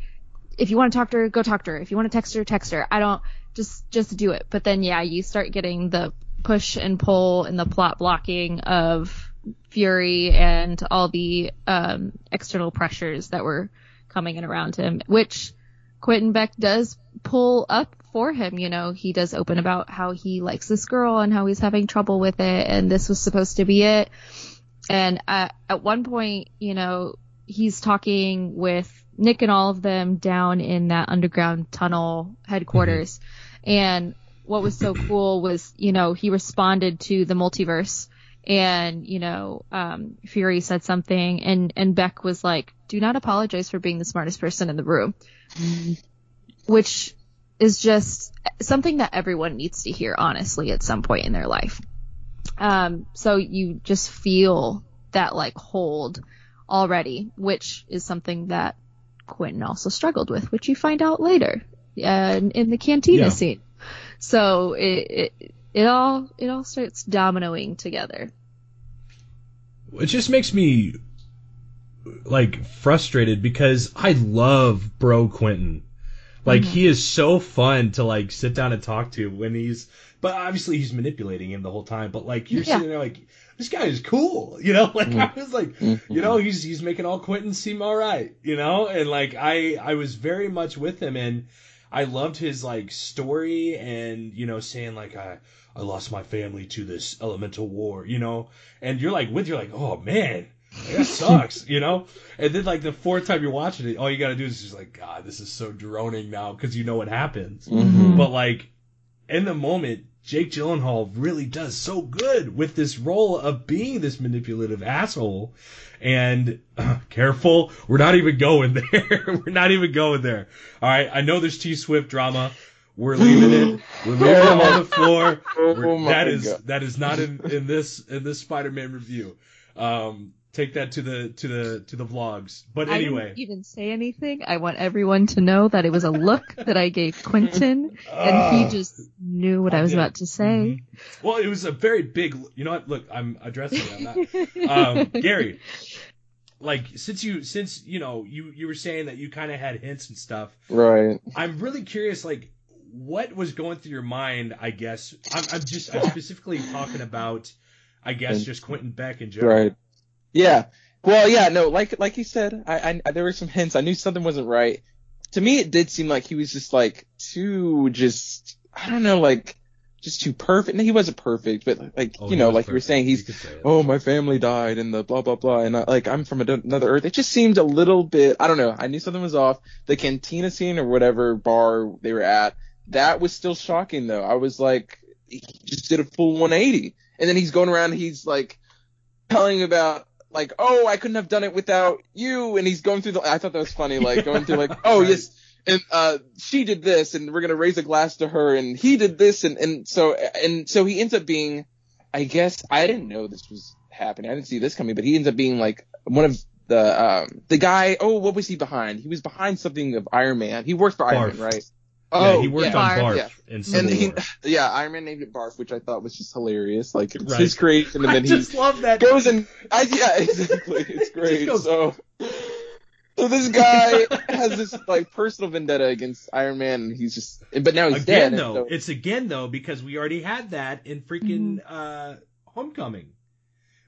If you want to talk to her, go talk to her. If you want to text her, text her. I don't just just do it." But then yeah, you start getting the push and pull and the plot blocking of Fury and all the um, external pressures that were coming in around him, which Quentin Beck does pull up for him. You know, he does open about how he likes this girl and how he's having trouble with it, and this was supposed to be it. And at, at one point, you know, he's talking with Nick and all of them down in that underground tunnel headquarters. Mm-hmm. And what was so cool was, you know, he responded to the multiverse and, you know, um, Fury said something and, and Beck was like, do not apologize for being the smartest person in the room. Which is just something that everyone needs to hear, honestly, at some point in their life. Um, so you just feel that like hold already, which is something that Quentin also struggled with, which you find out later uh, in the cantina yeah. scene. So it, it it all it all starts dominoing together. It just makes me like frustrated because I love Bro Quentin. Like mm-hmm. he is so fun to like sit down and talk to when he's but obviously he's manipulating him the whole time. But like you're yeah. sitting there like this guy is cool, you know. Like mm-hmm. I was like, mm-hmm. you know, he's he's making all Quentin seem all right, you know. And like I I was very much with him, and I loved his like story, and you know, saying like I I lost my family to this elemental war, you know. And you're like with you're like, oh man, that sucks, you know? And then like the fourth time you're watching it, all you gotta do is just like, God, this is so droning now because you know what happens. Mm-hmm. But like in the moment, Jake Gyllenhaal really does so good with this role of being this manipulative asshole. And uh, careful, we're not even going there. we're not even going there. All right, I know there's T Swift drama. We're leaving it. We're leaving it on the floor. Oh that is God. that is not in, in this in this Spider-Man review. Um, take that to the to the to the vlogs. But anyway, I didn't even say anything. I want everyone to know that it was a look that I gave Quentin, and he ah. just knew what I was about to say. Mm-hmm. Well, it was a very big. You know what? Look, I'm addressing it. I'm not. um, Gary, like since you since you know you you were saying that you kind of had hints and stuff. Right. I'm really curious, like. What was going through your mind? I guess I'm, I'm just I'm specifically talking about, I guess, just Quentin Beck in general. Right yeah. Well, yeah, no, like like you said, I, I there were some hints. I knew something wasn't right. To me, it did seem like he was just like too just I don't know, like just too perfect. And he wasn't perfect, but like oh, you know, like perfect. you were saying, he's oh my family died and the blah blah blah, and I, like I'm from another Earth. It just seemed a little bit. I don't know. I knew something was off. The cantina scene or whatever bar they were at, that was still shocking though. I was like, he just did a full 180, and then he's going around. He's like telling about like, oh, I couldn't have done it without you. And he's going through the, I thought that was funny, like going through like, oh, yes. And, uh, she did this and we're going to raise a glass to her and he did this. And, and so, and so he ends up being, I guess, I didn't know this was happening. I didn't see this coming, but he ends up being like one of the, um, the guy, oh, what was he behind? He was behind something of Iron Man. He worked for Barf. Iron Man, right? Oh, yeah, he worked yeah. on Barf yeah. in Civil and he, Yeah, Iron Man named it Barf, which I thought was just hilarious. Like it's right. his creation, and then he just love that goes and I, yeah, exactly. It's great. Goes, so, so this guy has this like personal vendetta against Iron Man, and he's just, but now he's again, dead. Though so, it's again though because we already had that in freaking mm-hmm. uh, Homecoming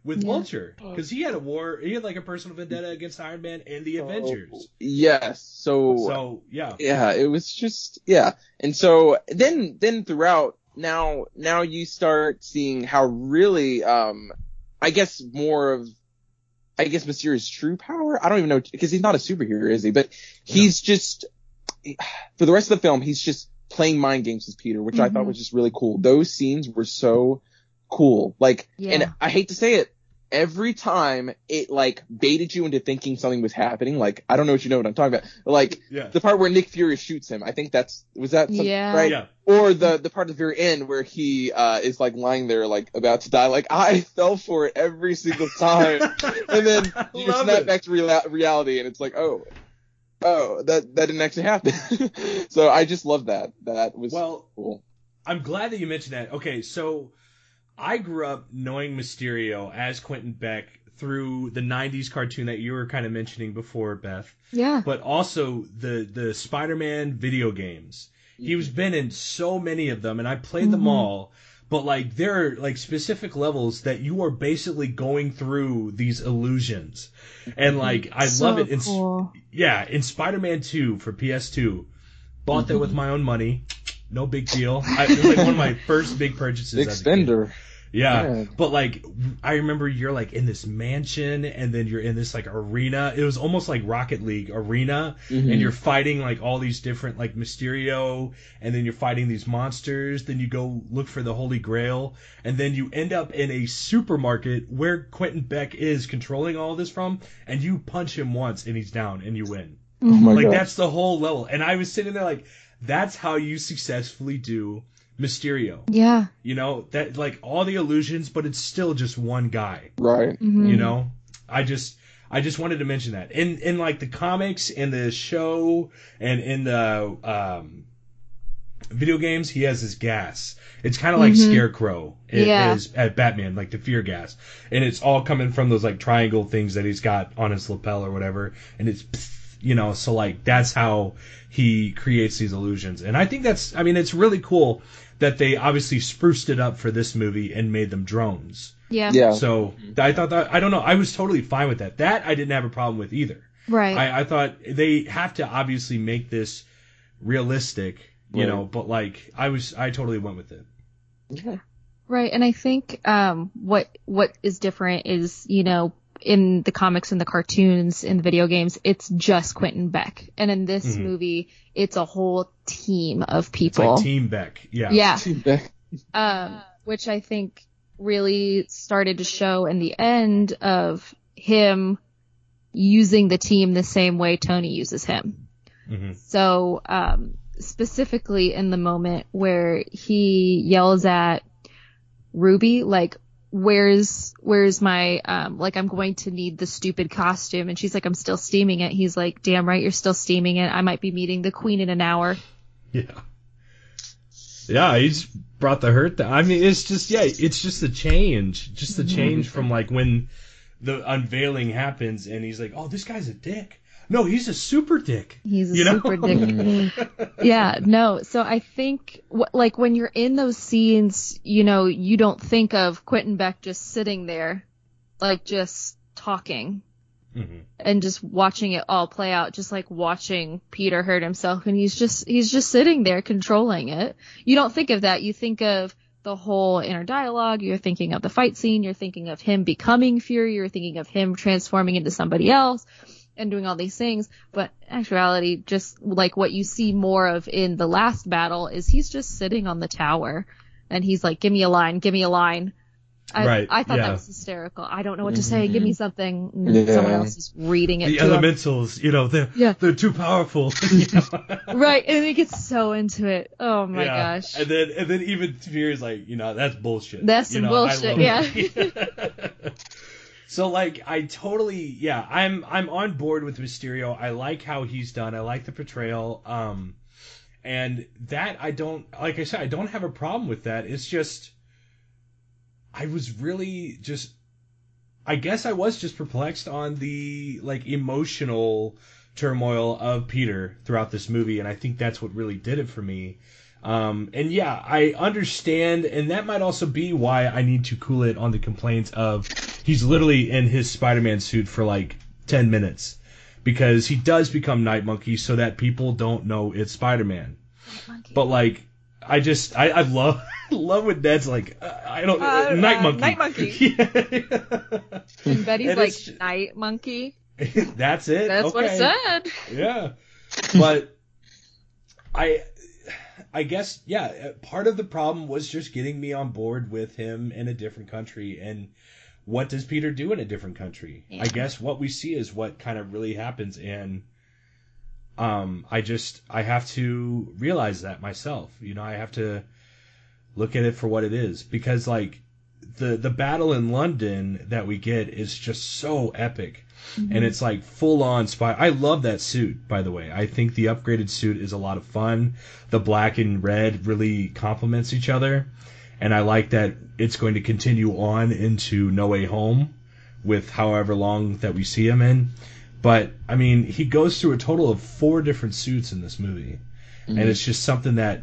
with yeah. Vulture because he had a war. He had like a personal vendetta against Iron Man and the Avengers. Yes. So. So yeah. Yeah, it was just yeah, and so then then throughout now now you start seeing how really um I guess more of I guess Mysterio's true power. I don't even know because he's not a superhero, is he? But he's yeah. just for the rest of the film, he's just playing mind games with Peter, which mm-hmm. I thought mm-hmm. was just really cool. Those scenes were so cool. Like, yeah. and I hate to say it, every time it like baited you into thinking something was happening. Like I don't know what you know what I'm talking about. Like Yeah. the part where Nick Fury shoots him. I think that's was that something, Yeah. right? Yeah. Or the the part at the very end where he uh is like lying there like about to die. Like I fell for it every single time, and then you Love snap it. back to real- reality, and it's like oh. Oh, that that didn't actually happen. so I just love that. That was Well, cool. I'm glad that you mentioned that. Okay, so I grew up knowing Mysterio as Quentin Beck through the 90s cartoon that you were kind of mentioning before, Beth, Yeah. but also the the Spider-Man video games. He was been in so many of them and I played them Mhm. all, but like there are like specific levels that you are basically going through these illusions. And like I so love it in cool. yeah, in Spider-Man 2 for PS2, bought that with my own money. No big deal. I, it was like one of my first big purchases. Big a kid. spender. Yeah, but like I remember you're like in this mansion and then you're in this like arena. It was almost like Rocket League arena Mhm. and you're fighting like all these different like Mysterio and then you're fighting these monsters. Then you go look for the Holy Grail and then you end up in a supermarket where Quentin Beck is controlling all this from and you punch him once and he's down and you win. Oh my like god. that's the whole level. And I was sitting there like that's how you successfully do Mysterio. Yeah. You know, that like all the illusions, but it's still just one guy. right. Mhm. You know? I just I just wanted to mention that. In in like the comics and the show and in the um video games, he has his gas. It's kind of like Mhm. Scarecrow it Yeah. is at Batman, like the fear gas. And it's all coming from those like triangle things that he's got on his lapel or whatever. And it's you know, so like that's how he creates these illusions. And I think that's I mean, it's really cool that they obviously spruced it up for this movie and made them drones. Yeah. Yeah. So I thought that I don't know. I was totally fine with that. That I didn't have a problem with either. Right. I, I thought they have to obviously make this realistic, you Right. know. But like I was, I totally went with it. Yeah. Right, and I think um, what what is different is you know in the comics and the cartoons in the video games it's just Quentin Beck, and in this Mhm. movie it's a whole team of It's people. like Team Beck. Yeah. yeah, um, which I think really started to show in the end of him using the team the same way Tony uses him. hmm So, um, specifically in the moment where he yells at Ruby, like, where's, where's my, um, like, I'm going to need the stupid costume. And she's like, I'm still steaming it. He's like, damn right, you're still steaming it. I might be meeting the queen in an hour. Yeah. Yeah, he's brought the hurt. Down. I mean, it's just yeah, it's just the change, just the change from like when the unveiling happens, and he's like, "Oh, this guy's a dick." No, he's a super dick. He's a You know? super dick. yeah, no. So I think, like, when you're in those scenes, you know, you don't think of Quentin Beck just sitting there, like, just talking Mhm. and just watching it all play out, just like watching Peter hurt himself, and he's just, he's just sitting there controlling it. You don't think of that. You think of the whole inner dialogue. You're thinking of the fight scene. You're thinking of him becoming Fury. You're thinking of him transforming into somebody else and doing all these things. But in actuality, just like what you see more of in the last battle is he's just sitting on the tower and he's like, give me a line, give me a line. I, Right, I thought yeah. that was hysterical. I don't know what to say. Mm-hmm. Give me something. Yeah. Someone else is reading it The to him. elementals, you know, they're Yeah. they're too powerful. you know? Right. And he gets so into it. Oh my Yeah. gosh. And then and then even Fury's like, you know, that's bullshit. That's You some know, bullshit, love it. so like I totally yeah, I'm I'm on board with Mysterio. I like how he's done. I like the portrayal. Um and that I don't like I said, I don't have a problem with that. It's just I was really just I guess I was just perplexed on the like emotional turmoil of Peter throughout this movie, and I think that's what really did it for me. Um, and yeah, I understand, and that might also be why I need to cool it on the complaints of he's literally in his Spider-Man suit for like ten minutes because he does become Night Monkey so that people don't know it's Spider-Man. But like, I just I, I love love when Ned's like uh, I don't Uh, Night uh, Monkey. Night Monkey. And Betty's And like, night monkey. That's it. That's what it said. Yeah. But I I guess yeah, part of the problem was just getting me on board with him in a different country and what does Peter do in a different country? Yeah. I guess what we see is what kind of really happens, and um, I just I have to realize that myself. You know, I have to look at it for what it is because like the the battle in London that we get is just so epic. Mm-hmm. And it's like full on spy. I love that suit, by the way. I think the upgraded suit is a lot of fun. The black and red really complements each other. And I like that it's going to continue on into No Way Home with however long that we see him in. But, I mean, he goes through a total of four different suits in this movie. Mm-hmm. And it's just something that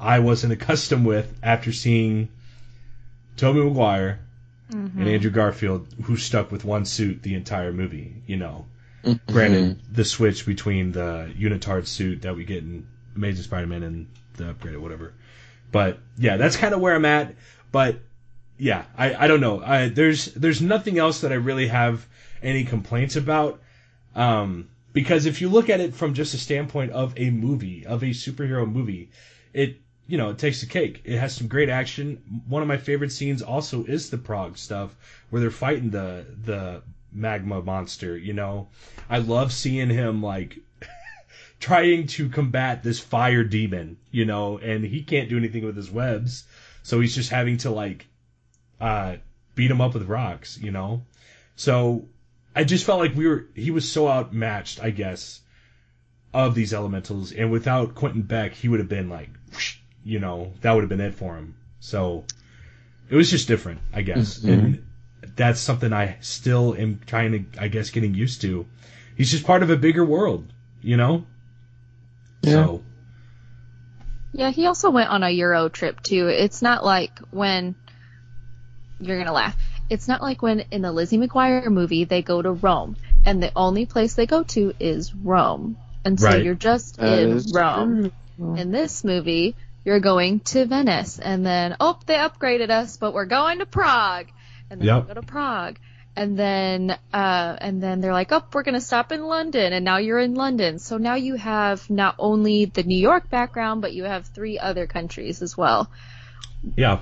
I wasn't accustomed with after seeing Tobey Maguire and Andrew Garfield, who stuck with one suit the entire movie. You know, granted, the switch between the unitard suit that we get in Amazing Spider-Man and the upgraded whatever. But yeah, that's kind of where I'm at. But yeah, I, I don't know. I, there's there's nothing else that I really have any complaints about. Um, because if you look at it from just a standpoint of a movie, of a superhero movie, it you know it takes the cake. It has some great action. One of my favorite scenes also is the Prague stuff where they're fighting the the magma monster. You know, I love seeing him like trying to combat this fire demon. You know, and he can't do anything with his webs, so he's just having to like uh, beat him up with rocks. You know, so I just felt like we were he was so outmatched, I guess, of these elementals, and without Quentin Beck, he would have been like, you know, that would have been it for him. So it was just different, I guess, Mhm. and that's something I still am trying to, I guess, getting used to. He's just part of a bigger world, you know. So Yeah, he also went on a Euro trip too. It's not like when you're gonna laugh. It's not like when in the Lizzie McGuire movie they go to Rome and the only place they go to is Rome. And so Right. you're just That in is Rome. In this movie, you're going to Venice and then oh they upgraded us, but we're going to Prague. And then Yep. you go to Prague. And then uh and then they're like, Oh, we're gonna stop in London and now you're in London. So now you have not only the New York background, but you have three other countries as well. yeah,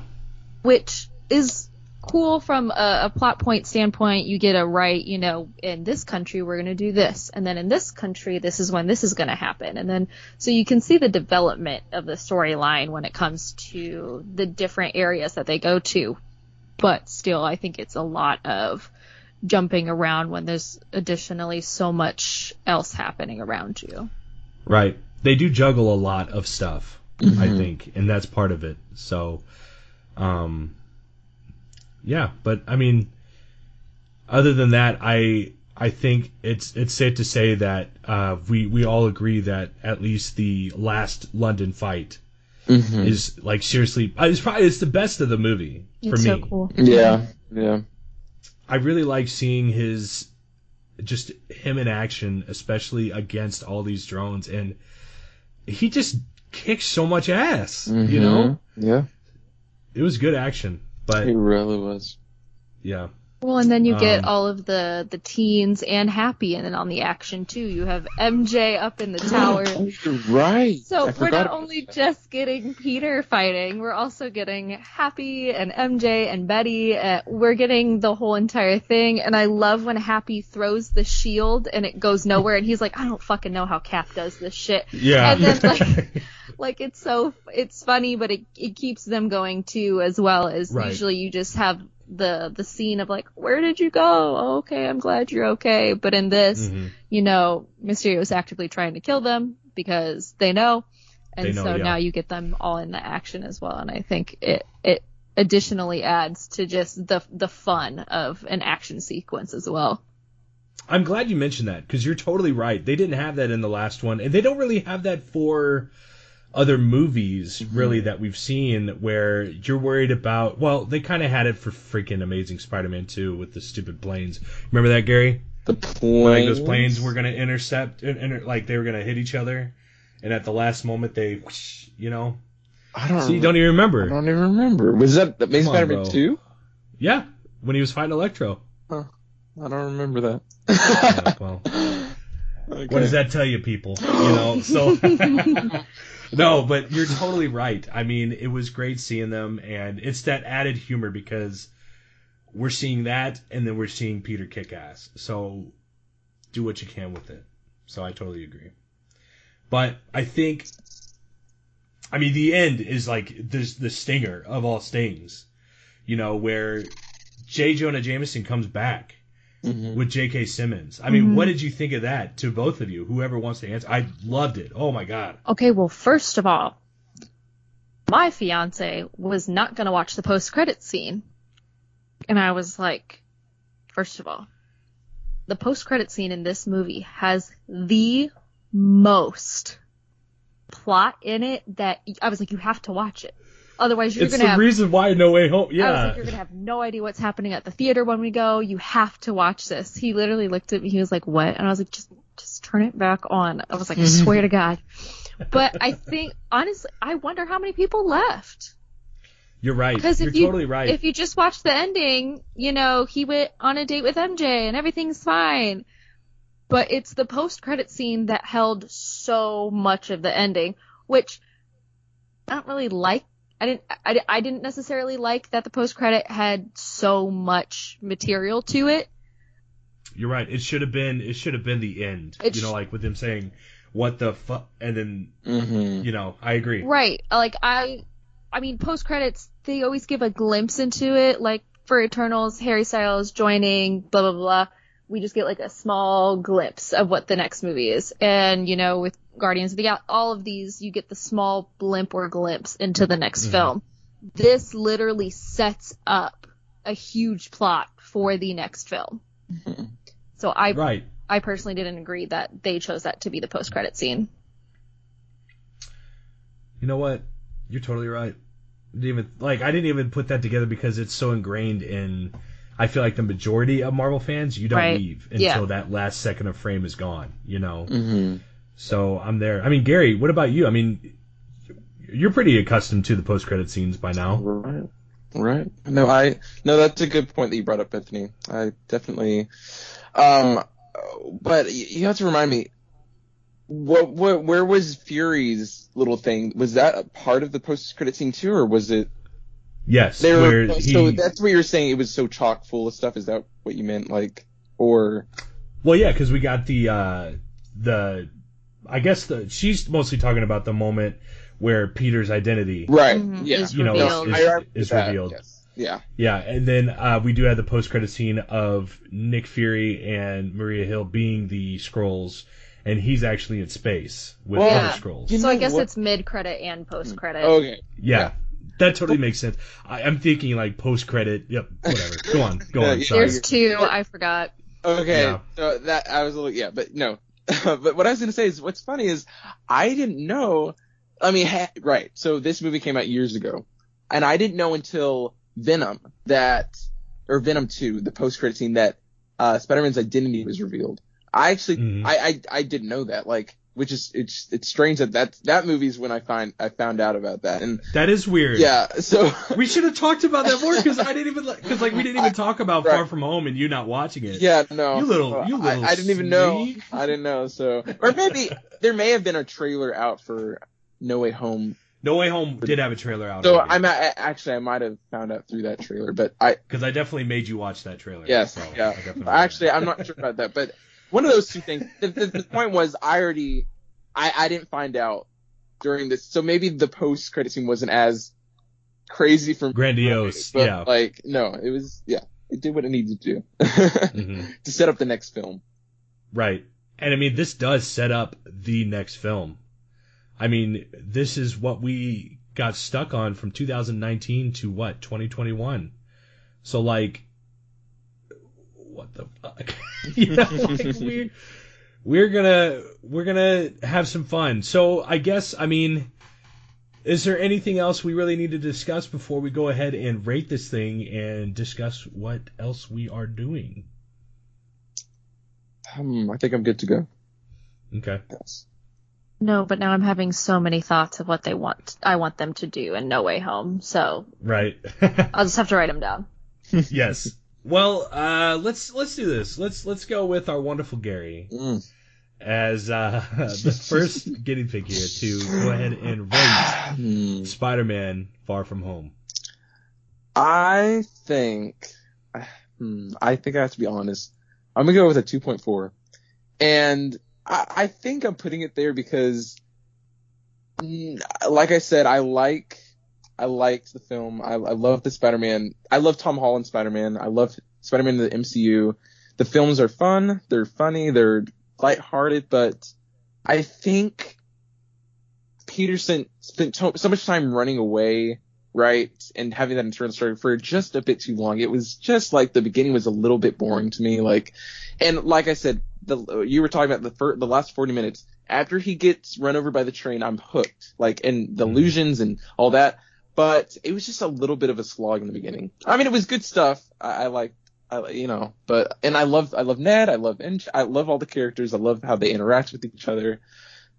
Which is cool from a, a plot point standpoint. You get a right, you know, in this country we're gonna do this, and then in this country this is when this is gonna happen. And then so you can see the development of the storyline when it comes to the different areas that they go to. But still I think it's a lot of jumping around when there's additionally so much else happening around you. Right. They do juggle a lot of stuff, I Mhm. think, and that's part of it. So, um, yeah, but I mean, other than that, I I think it's it's safe to say that uh, we we all agree that at least the last London fight Mhm. is like seriously, uh, it's probably it's the best of the movie for It's me. so cool. Yeah, yeah. I really like seeing his just him in action, especially against all these drones, and he just kicks so much ass. You know. Yeah, it was good action, but it really was. yeah, Well, and then you get Um, all of the the teens and Happy, and then on the action too, you have MJ up in the tower. Right. So I we're not only that. just getting Peter fighting, we're also getting Happy and MJ and Betty. Uh, we're getting the whole entire thing, and I love when Happy throws the shield and it goes nowhere, and he's like, "I don't fucking know how Cap does this shit." yeah, And then like, like it's so it's funny, but it it keeps them going too, as well as Right. usually you just have the the scene of like, "Where did you go? Oh, okay, I'm glad you're okay." But in this, Mhm. you know, Mysterio is actively trying to kill them because they know. And They know, so yeah. now you get them all in the action as well. And I think it, it additionally adds to just the, the fun of an action sequence as well. I'm glad you mentioned that because you're totally right. They didn't have that in the last one, and they don't really have that for other movies mm-hmm. really that we've seen where you're worried about. Well, they kind of had it for freaking Amazing Spider-Man 2 with the stupid planes. Remember that, Gary? The planes. Like those planes were gonna intercept, and, and like they were gonna hit each other, and at the last moment they, whoosh, you know. I don't. So you don't even remember. I don't even remember. Was that Amazing Spider-Man two? Yeah, when he was fighting Electro. I don't remember that. Yeah, well, Okay. what does that tell you, people? You know, so. no, but you're totally right. I mean, it was great seeing them, and it's that added humor because we're seeing that, and then we're seeing Peter kick ass. So do what you can with it. So I totally agree. But I think, I mean, the end is like the the stinger of all stings. You know, where J. Jonah Jameson comes back Mm-hmm. with J.K. Simmons. I mean, Mhm. what did you think of that? To both of you, whoever wants to answer, I loved it. Oh my god. Okay, well, first of all, my fiance was not going to watch the post credit scene. And I was like, first of all, the post credit scene in this movie has the most plot in it that I was like, you have to watch it. Otherwise, you're it's going the to have. reason why No Way Home. Yeah. I was like, you're gonna have no idea what's happening at the theater when we go. You have to watch this. He literally looked at me. He was like, "What?" And I was like, "Just, just turn it back on." I was like, "I mm-hmm. swear to God." But I think honestly, I wonder how many people left. You're right. Because You're if you totally right. if you just watch the ending, you know, he went on a date with MJ and everything's fine. But it's the post credit scene that held so much of the ending, which I don't really like. I didn't I, I didn't necessarily like that the post credit had so much material to it. You're right. It should have been. It should have been the end. It you know, sh- like with them saying, "What the fuck," and then Mm-hmm. you know, I agree. Right. Like I I mean post credits they always give a glimpse into it like for Eternals Harry Styles joining blah blah blah. We just get like a small glimpse of what the next movie is. And you know with Guardians of the Gal all of these you get the small blimp or glimpse into the next Mhm. film. This literally sets up a huge plot for the next film. So I Right. I personally didn't agree that they chose that to be the post credit scene. You know what? You're totally right. Didn't even like I didn't even put that together because it's so ingrained in. I feel like the majority of Marvel fans, you don't Right. leave until Yeah. that last second of frame is gone. You know. Mm-hmm. So I'm there. I mean, Gary, what about you? I mean, you're pretty accustomed to the post credit scenes by now. Right. Right. No, I no, that's a good point that you brought up, Bethany. I definitely. Um, but you have to remind me. What what where was Fury's little thing? Was that a part of the post credit scene too, or was it? Yes, There, where so he. that's what you're saying. It was so chock full of stuff. Is that what you meant? Like, or Well, yeah, because we got the uh, the. I guess the she's mostly talking about the moment where Peter's identity, right? Mhm. Yeah. Is you know, revealed. is, is, is that, revealed. yes. Yeah. Yeah, and then uh, we do have the post credit scene of Nick Fury and Maria Hill being the Skrulls, and he's actually in space with Well, other Yeah. Skrulls. You so I guess what? it's mid credit and post credit. Okay. yeah, that totally makes sense. I, I'm thinking like post credit. Yep, whatever. Go on, go on. Sorry. There's two. I forgot. Okay, Yeah. so that I was a little yeah, but no. but what I was gonna say is what's funny is I didn't know. I mean, ha- right. So this movie came out years ago, and I didn't know until Venom that, or Venom Two, the post credit scene that uh, Spider-Man's identity was revealed. I actually, Mhm. I, I, I didn't know that. Like, which is it's it's strange that that that movie's when I find I found out about that, and That is weird. yeah, so We should have talked about that more because I didn't even because like we didn't even talk about Right. Far From Home and you not watching it. Yeah, no. You little- you little I, didn't even know. I didn't know. So, or maybe there may have been a trailer out for No Way Home. No Way Home did have a trailer out. So I'm a- actually I might have found out through that trailer, but I because I definitely made you watch that trailer. yes, so yeah. I Actually, I'm not sure about that, but one of those two things. The, the, the point was I already I I didn't find out during this, so maybe the post credit scene wasn't as crazy for me. Grandiose, but, yeah. Like no, it was yeah, it did what it needed to do Mhm. to set up the next film. Right. And I mean, this does set up the next film. I mean, this is what we got stuck on from 2019 to what, 2021. So like, what the fuck? you know, like we're we're gonna, we're gonna have some fun. So I guess, I mean, is there anything else we really need to discuss before we go ahead and rate this thing and discuss what else we are doing? Um, I think I'm good to go. Okay. Yes. No, but now I'm having so many thoughts of what they want. I want them to do in No Way Home. So Right. I'll just have to write them down. yes. Well, uh, let's let's do this. Let's let's go with our wonderful Gary Mm. as uh, the first guinea pig here to go ahead and rate Hmm. Spider-Man: Far From Home. I think hmm, I think I have to be honest. I'm gonna go with a 2.4, and I, I think I'm putting it there because, mm, like I said, I like I liked the film. I, I love the Spider-Man. I love Tom Holland Spider-Man. I love Spider-Man in the MCU. The films are fun. They're funny. They're lighthearted, but I think Peterson spent so, so much time running away, right, and having that internal story for just a bit too long. It was just like the beginning was a little bit boring to me. Like, and like I said, the you were talking about the first, the last 40 minutes after he gets run over by the train, I'm hooked. Like, and the mm-hmm. illusions and all that but it was just a little bit of a slog in the beginning. I mean, it was good stuff. I, I like, I, you know, but and I love, I love Ned. I love, I love all the characters. I love how they interact with each other.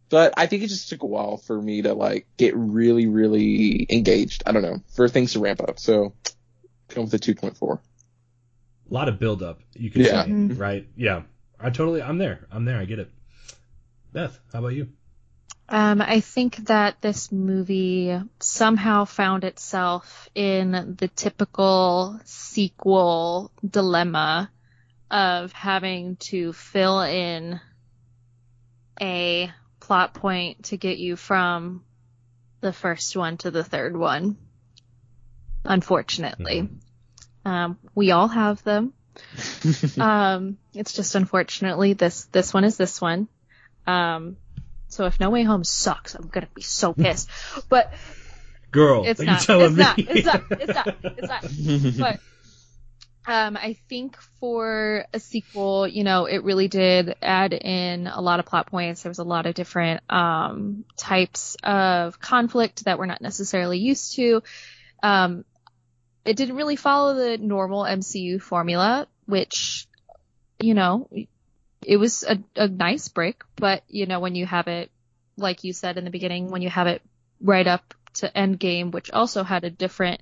But I think it just took a while for me to like get really, really engaged. I don't know, for things to ramp up. So, come with a 2.4. A lot of build up, you could Yeah. say, Mhm. right? Yeah, I totally, I'm there. I'm there. I get it. Beth, how about you? Um, I think that this movie somehow found itself in the typical sequel dilemma of having to fill in a plot point to get you from the first one to the third one. Unfortunately. Um, we all have them. um, it's just unfortunately this, this one is this one. Um, so if No Way Home sucks, I'm gonna be so pissed. But Girl, it's are you not. telling It's not. It's not. It's not. It's not. But um, I think for a sequel, you know, it really did add in a lot of plot points. There was a lot of different um, types of conflict that we're not necessarily used to. Um, it didn't really follow the normal MCU formula, which, you know, it was a, a nice break, but you know, when you have it, like you said in the beginning, when you have it right up to Endgame, which also had a different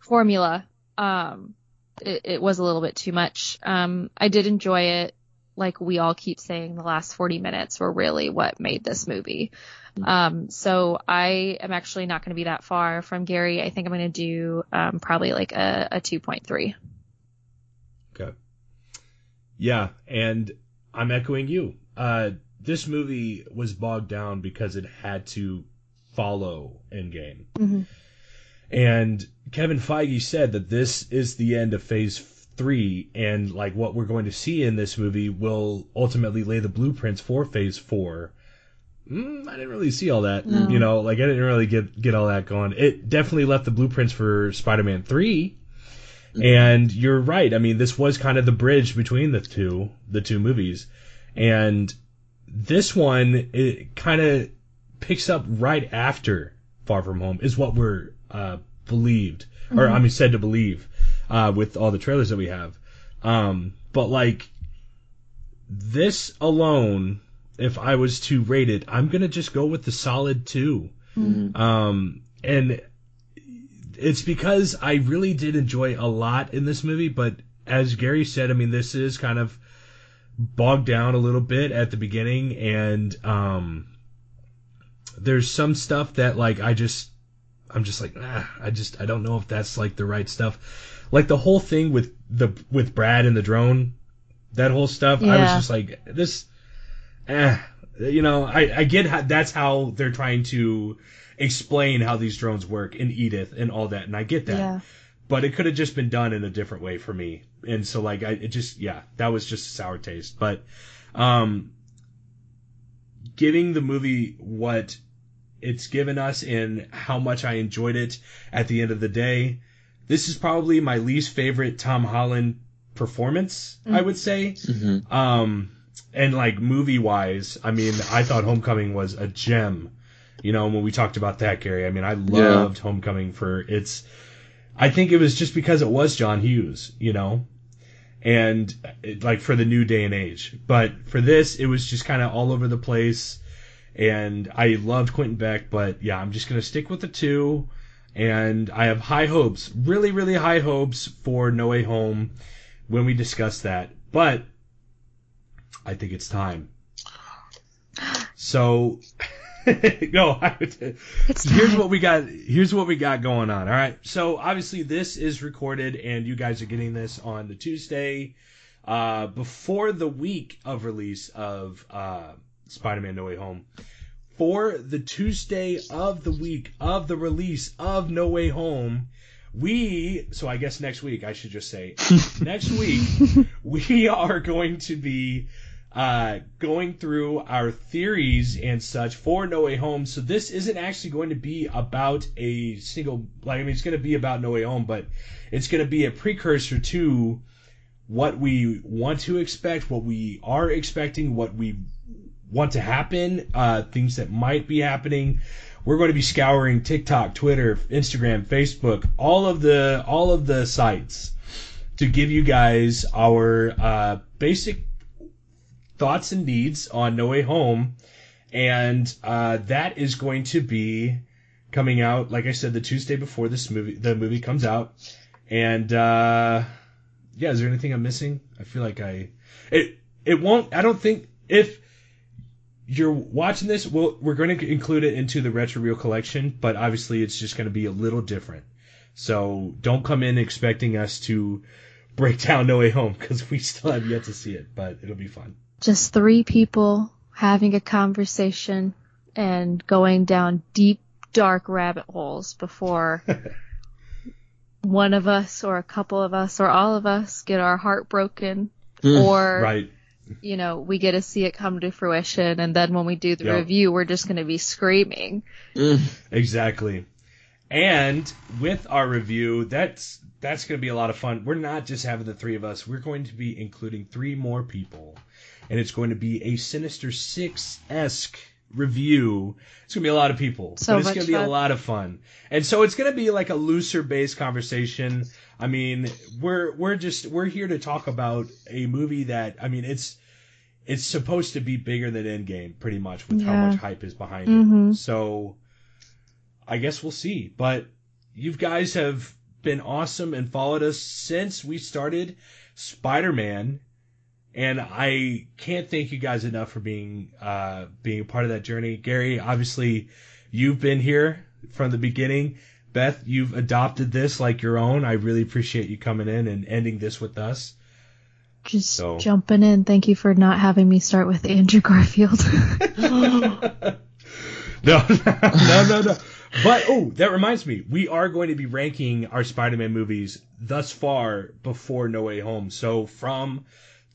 formula, um, it, it was a little bit too much. Um, I did enjoy it. Like we all keep saying, the last 40 minutes were really what made this movie. Um, so I am actually not going to be that far from Garry. I think I'm going to do, um, probably like a, a 2.3. Okay. Yeah, and I'm echoing you. Uh, this movie was bogged down because it had to follow Endgame. Mm-hmm. And Kevin Feige said that this is the end of phase three, and like what we're going to see in this movie will ultimately lay the blueprints for phase four. Mm, I didn't really see all that. No. You know, like I didn't really get get all that going. It definitely left the blueprints for Spider-Man 3. And you're right. I mean, this was kind of the bridge between the two, the two movies. And this one, it kind of picks up right after Far From Home, is what we're uh, believed, or Mhm. I mean, said to believe, uh, with all the trailers that we have. Um, but like this alone, if I was to rate it, I'm gonna just go with the solid 2 Um, and it's because I really did enjoy a lot in this movie, but as Garry said, I mean, this is kind of bogged down a little bit at the beginning, and um, there's some stuff that like I just, I'm just like, ah, I just, I don't know if that's like the right stuff. Like the whole thing with the with Brad and the drone, that whole stuff, I was just like, this, eh, you know, I, I get how that's how they're trying to explain how these drones work in Edith and all that, and I get that. Yeah. But it could have just been done in a different way for me, and so like I, it just yeah, that was just a sour taste. But um, giving the movie what it's given us and how much I enjoyed it at the end of the day, this is probably my least favorite Tom Holland performance. I would say. Um, and like movie wise, I mean, I thought Homecoming was a gem. You know, when we talked about that, Garry, I mean, I loved Homecoming for its. I think it was just because it was John Hughes, you know, and it, like for the new day and age. But for this, it was just kind of all over the place. And I loved Quentin Beck, but yeah, I'm just gonna stick with the two. And I have high hopes, really, really high hopes for No Way Home when we discuss that. But I think it's time. So no, here's what we got. Here's what we got going on. All right. So obviously this is recorded, and you guys are getting this on the Tuesday uh, before the week of release of uh, Spider-Man: No Way Home. For the Tuesday of the week of the release of No Way Home, we so I guess next week I should just say next week we are going to be uh, going through our theories and such for No Way Home. So this isn't actually going to be about a single, like, I mean, it's going to be about No Way Home, but it's going to be a precursor to what we want to expect, what we are expecting, what we want to happen, uh, things that might be happening. We're going to be scouring TikTok, Twitter, Instagram, Facebook, all of the all of the sites to give you guys our uh, basic thoughts and needs on No Way Home, and uh, that is going to be coming out, like I said, the Tuesday before this movie the movie comes out. And uh, yeah, is there anything I'm missing? I feel like I it it won't. I don't think if you're watching this, we'll, we're going to include it into the retro reel collection, but obviously it's just going to be a little different. So don't come in expecting us to break down No Way Home because we still have yet to see it, but it'll be fun just three people having a conversation and going down deep, dark rabbit holes before one of us or a couple of us or all of us get our heart broken mm, or right. you know we get to see it come to fruition. And then when we do the yep. review we're just going to be screaming. Mm. exactly. And with our review that's that's going to be a lot of fun. We're not just having the three of us. We're going to be including three more people and it's going to be a Sinister Six esque review. It's gonna be a lot of people, so but it's gonna fun. be a lot of fun. And so it's gonna be like a looser based conversation. I mean, we're we're just we're here to talk about a movie that I mean it's it's supposed to be bigger than Endgame, pretty much, with yeah. how much hype is behind mm-hmm. it. So I guess we'll see. But you guys have been awesome and followed us since we started Spider Man and I can't thank you guys enough for being uh, being a part of that journey. Garry, obviously, you've been here from the beginning. Beth, you've adopted this like your own. I really appreciate you coming in and ending this with us. Just so. jumping in. Thank you for not having me start with Andrew Garfield. no, no, no, no. But oh, that reminds me, we are going to be ranking our Spider-Man movies thus far before No Way Home. So from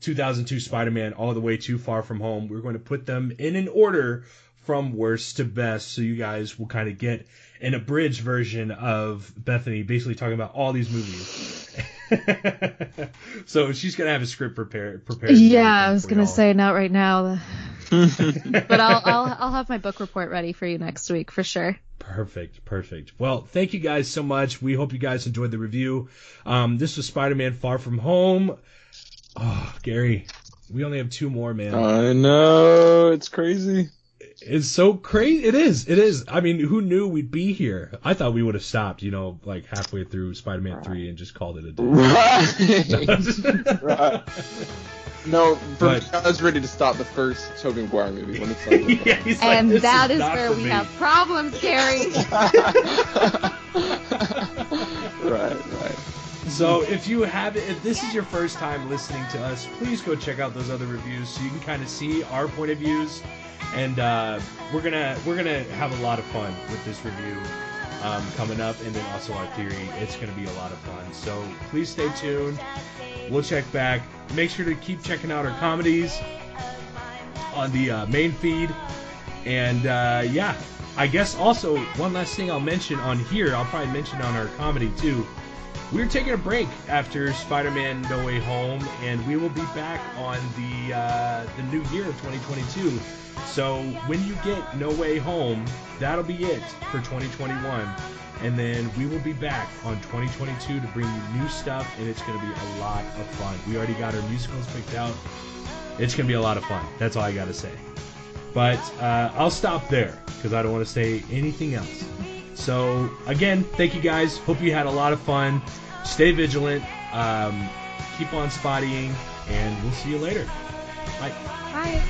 2002 Spider-Man all the way too far from home. We're going to put them in an order from worst to best, so you guys will kind of get an abridged version of Bethany, basically talking about all these movies. so she's gonna have a script prepared. Prepared. Yeah, I was gonna say not right now, but I'll, I'll I'll have my book report ready for you next week for sure. Perfect, perfect. Well, thank you guys so much. We hope you guys enjoyed the review. Um, this was Spider-Man: Far From Home. Oh, Garry, we only have two more, man. I know it's crazy. It's so crazy. It is. It is. I mean, who knew we'd be here? I thought we would have stopped, you know, like halfway through Spider-Man three and just called it a day. Right. right. No, for but, me, I was ready to stop the first Tobey Maguire movie when it's like, yeah, like and that is, is where we me. have problems, Garry. right, right. So if you have if this is your first time listening to us, please go check out those other reviews so you can kind of see our point of views. And uh, we're gonna we're gonna have a lot of fun with this review um, coming up, and then also our theory. It's gonna be a lot of fun. So please stay tuned. We'll check back. Make sure to keep checking out our comedies on the uh, main feed. And uh, yeah, I guess also one last thing I'll mention on here. I'll probably mention on our comedy too we're taking a break after Spider-Man: No Way Home, and we will be back on the uh, the new year of 2022. So when you get No Way Home, that'll be it for 2021, and then we will be back on 2022 to bring you new stuff, and it's going to be a lot of fun. We already got our musicals picked out. It's going to be a lot of fun. That's all I got to say. But uh, I'll stop there because I don't want to say anything else. So again, thank you guys. Hope you had a lot of fun stay vigilant, um, keep on spottying, and we'll see you later. Bye. Bye.